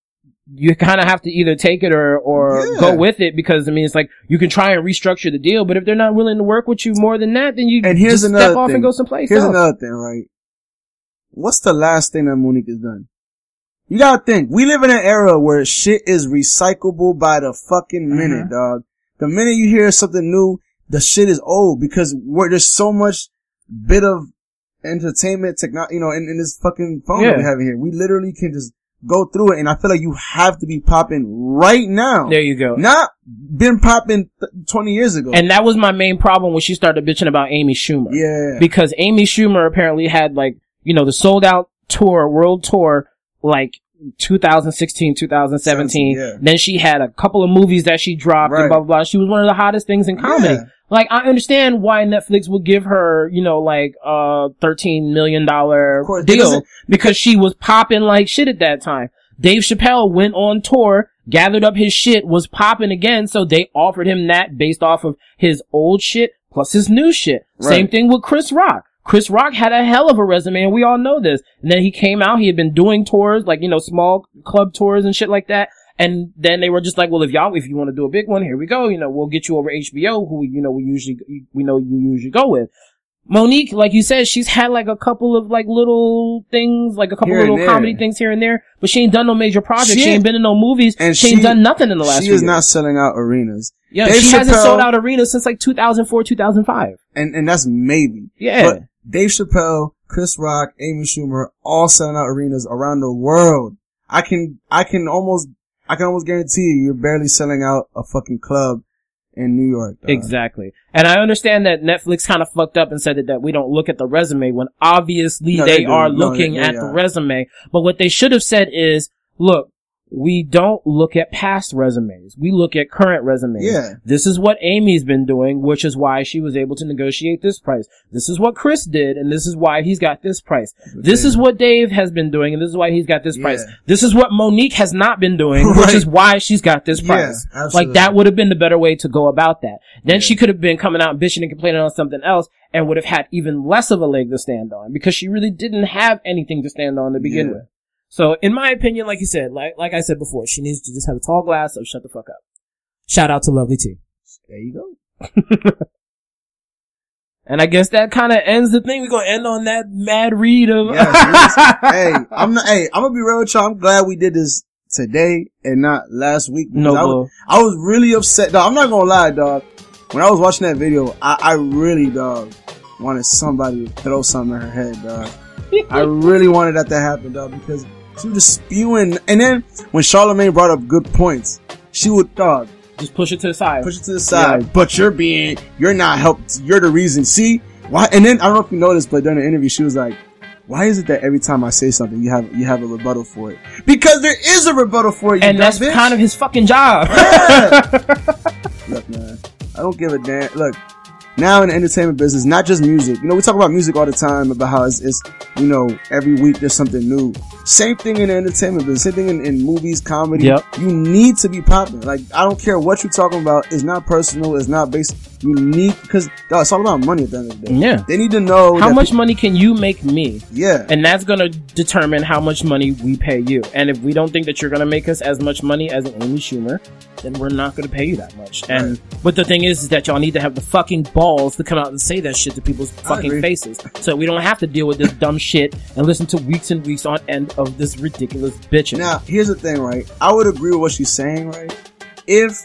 you kind of have to either take it or or Yeah. go with it because I mean it's like you can try and restructure the deal but if they're not willing to work with you more than that then you And here's just another step off thing. and go someplace Here's else. another thing, right? What's the last thing that Mo'Nique has done? You gotta think. We live in an era where shit is recyclable by the fucking Mm-hmm. minute, dog. The minute you hear something new, the shit is old because we're, there's so much bit of entertainment technology, you know, in, in this fucking phone that we have here. We literally can just go through it and I feel like you have to be popping right now. There you go. Not been popping th- 20 years ago. And that was my main problem when she started bitching about Amy Schumer. yeah. Because Amy Schumer apparently had like, you know, the sold out tour, world tour, like 2016, 2017. Yeah. Then she had a couple of movies that she dropped Right. and blah, blah, blah. She was one of the hottest things in comedy. Yeah. Like, I understand why Netflix would give her, you know, like, a $13 million course, deal because she was popping like shit at that time. Dave Chappelle went on tour gathered up his shit, was popping again, so they offered him that based off of his old shit plus his new shit. Same thing with Chris Rock. Chris Rock had a hell of a resume and we all know this. And then he came out, he had been doing tours, like, you know, small club tours and shit like that. And then they were just like, well, if y'all, if you want to do a big one, here we go. You know, we'll get you over HBO, who, you know, we usually, we know you usually go with. Mo'Nique, like you said, she's had like a couple of like little things, like a couple little there. comedy things here and there, but she ain't done no major projects. She, She ain't been in no movies. and she, ain't done nothing in the last she is years. not selling out arenas. yeah, Dave she hasn't sold out arenas since like 2004, 2005. And, and that's maybe. Yeah. But Dave Chappelle, Chris Rock, Amy Schumer, all selling out arenas around the world. I can, I can almost, I can almost guarantee you, you're barely selling out a fucking club in New York. dog. Exactly. And I understand that Netflix kind of fucked up and said that, that we don't look at the resume when obviously No, they, they are No, looking they- at they the resume. But what they should have said is, look, we don't look at past resumes. We look at current resumes. Yeah. This is what Amy's been doing, which is why she was able to negotiate this price. This is what Chris did, and this is why he's got this price. This is what Dave has been doing, and this is why he's got this price. This is what Mo'Nique has not been doing, (laughs) which is why she's got this Yeah, price. like that would have been the better way to go about that. Then Yeah. she could have been coming out and bitching and complaining on something else and would have had even less of a leg to stand on because she really didn't have anything to stand on to begin Yeah. with. So in my opinion, like you said, like, like I said before, she needs to just have a tall glass of shut the fuck up. Shout out to Lovely T. There you go. (laughs) And I guess that kind of ends the thing. We're going to end on that mad read of, Yes, (laughs) hey, I'm not, hey, I'm gonna be real with y'all. I'm glad we did this today and not last week. No, I, was, I was really upset. Dog. I'm not gonna lie, dog. When I was watching that video, I, I really, dog, wanted somebody to throw something at her head, dog. I really wanted that to happen, dog, because she was just spewing. And then when Charlemagne brought up good points, she would, dog, just push it to the side. push it to the side. But you're being, you're not helped. You're the reason. See why? And then I don't know if you noticed, but during the interview, she was like, "Why is it that every time I say something, you have you have a rebuttal for it? Because there is a rebuttal for it. You and dumb that's bitch. kind of his fucking job. (laughs) Look, man, I don't give a damn. Look, now in the entertainment business, not just music. You know, we talk about music all the time about how it's, it's you know, every week there's something new. Same thing in the entertainment business. Same thing in, in movies, comedy. Yep. You need to be popping. Like, I don't care what you're talking about. It's not personal. It's not based. You need, because uh, it's all about money at the end of the day. yeah. They need to know How much pe- money can you make me? yeah. And that's gonna determine how much money we pay you. And if we don't think that you're gonna make us as much money as an Amy Schumer, then we're not gonna pay you that much. And but the thing is, is that y'all need to have the fucking balls to come out and say that shit to people's fucking faces, so we don't have to deal with this (laughs) dumb shit and listen to weeks and weeks on end of this ridiculous bitching. Now, here's the thing, right? I would agree with what she's saying, right? If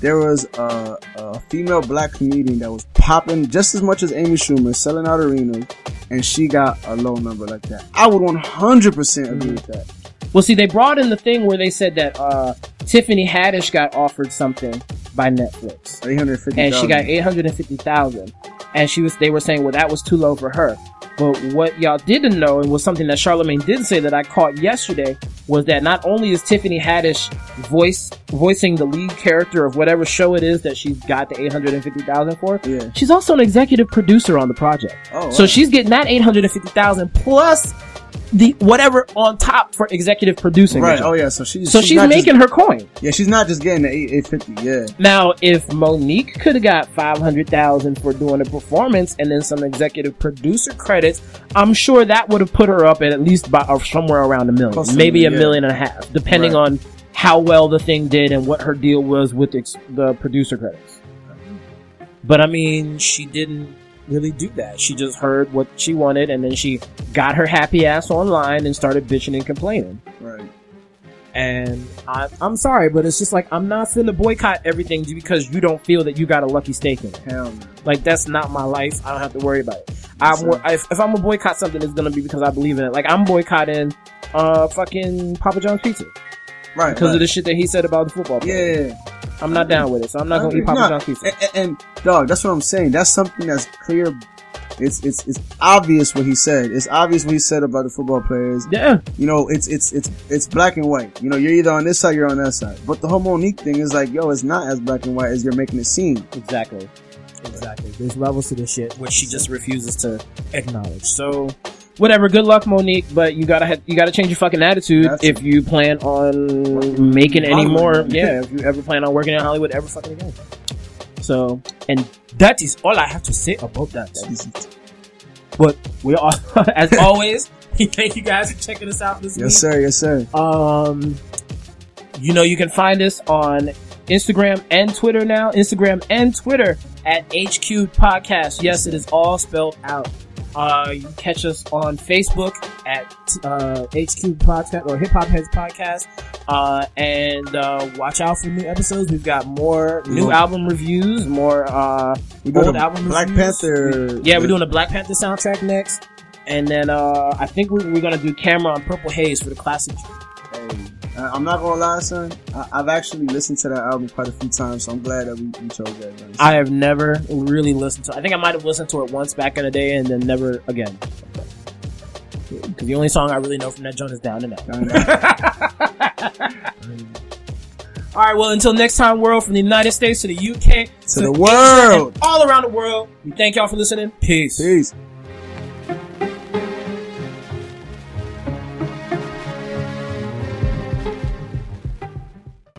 there was a, a female black comedian that was popping just as much as Amy Schumer, selling out arenas, and she got a low number like that, I would 100% agree with that. Well, see, they brought in the thing where they said that uh, Tiffany Haddish got offered something by Netflix. 850 and she got 850,000 and she was they were saying well that was too low for her but what y'all didn't know and was something that Charlemagne did say that I caught yesterday was that not only is Tiffany Haddish voice voicing the lead character of whatever show it is that she's got the 850,000 for Yeah. she's also an executive producer on the project Oh, so she's getting that 850,000 plus the whatever on top for executive producing Right. Oh yeah. So she's so she's, not making Just, her coin yeah, she's not just getting the 8, 850. Yeah. now, if Mo'Nique could have got five hundred thousand for doing a performance and then some executive producer credits, I'm sure that would have put her up at at least by, or somewhere around a million, a maybe a million, million and a half, depending Right. on how well the thing did and what her deal was with ex- the producer credits. But I mean, she didn't really do that. She just heard what she wanted and then she got her happy ass online and started bitching and complaining. Right. And I, I'm sorry, but it's just like I'm not finna boycott everything just because you don't feel that you got a lucky stake in it. Hell no. Like that's not my life. I don't have to worry about it. I'm, if, if I'm gonna boycott something, it's gonna be because I believe in it. Like I'm boycotting, uh, fucking Papa John's pizza Right. because right. of the shit that he said about the football. Player. Yeah. I'm not down with it, so I'm not gonna eat Papa John's pizza. And, and, and, dog, that's what I'm saying. That's something that's clear. It's it's it's obvious what he said. It's obvious what he said about the football players. Yeah, You know, it's it's it's it's black and white. You know, you're either on this side, you're on that side. But the whole Mo'Nique thing is like, yo, it's not as black and white as you're making it seem. exactly, exactly. There's levels to this shit which she just refuses to acknowledge. So whatever. Good luck, Mo'Nique. But you gotta ha- you gotta change your fucking attitude That's- if you plan on making any Hollywood, more. Yeah, if you ever plan on working in Hollywood ever fucking again. So, and that is all I have to say about that. But we are, (laughs) as always, (laughs) thank you guys for checking us out this week. Yes, sir. Yes, sir. Um, you know, you can find us on Instagram and Twitter now. Instagram and Twitter at HQ Podcast. Yes, it is all spelled out. Uh, you can catch us on Facebook at uh, HQ Podcast or Hip Hop Heads Podcast. Uh, and uh, watch out for new episodes. We've got more new Yeah. album reviews, more uh, old album Black reviews. Panther. Yeah, we're doing a Black Panther soundtrack next. And then uh, I think we're, we're gonna do Cam'ron Purple Haze for the classic Hey, I- I'm not gonna lie, son. I- I've actually listened to that album quite a few times, so I'm glad that we, we chose that. Man. I have never really listened to. I think I might have listened to it once back in the day, and then never again. Because the only song I really know from that joint is "Down and Out." (laughs) All right, well, until next time, world, from the United States to the UK to the world. all around the world. We thank y'all for listening. Peace. Peace.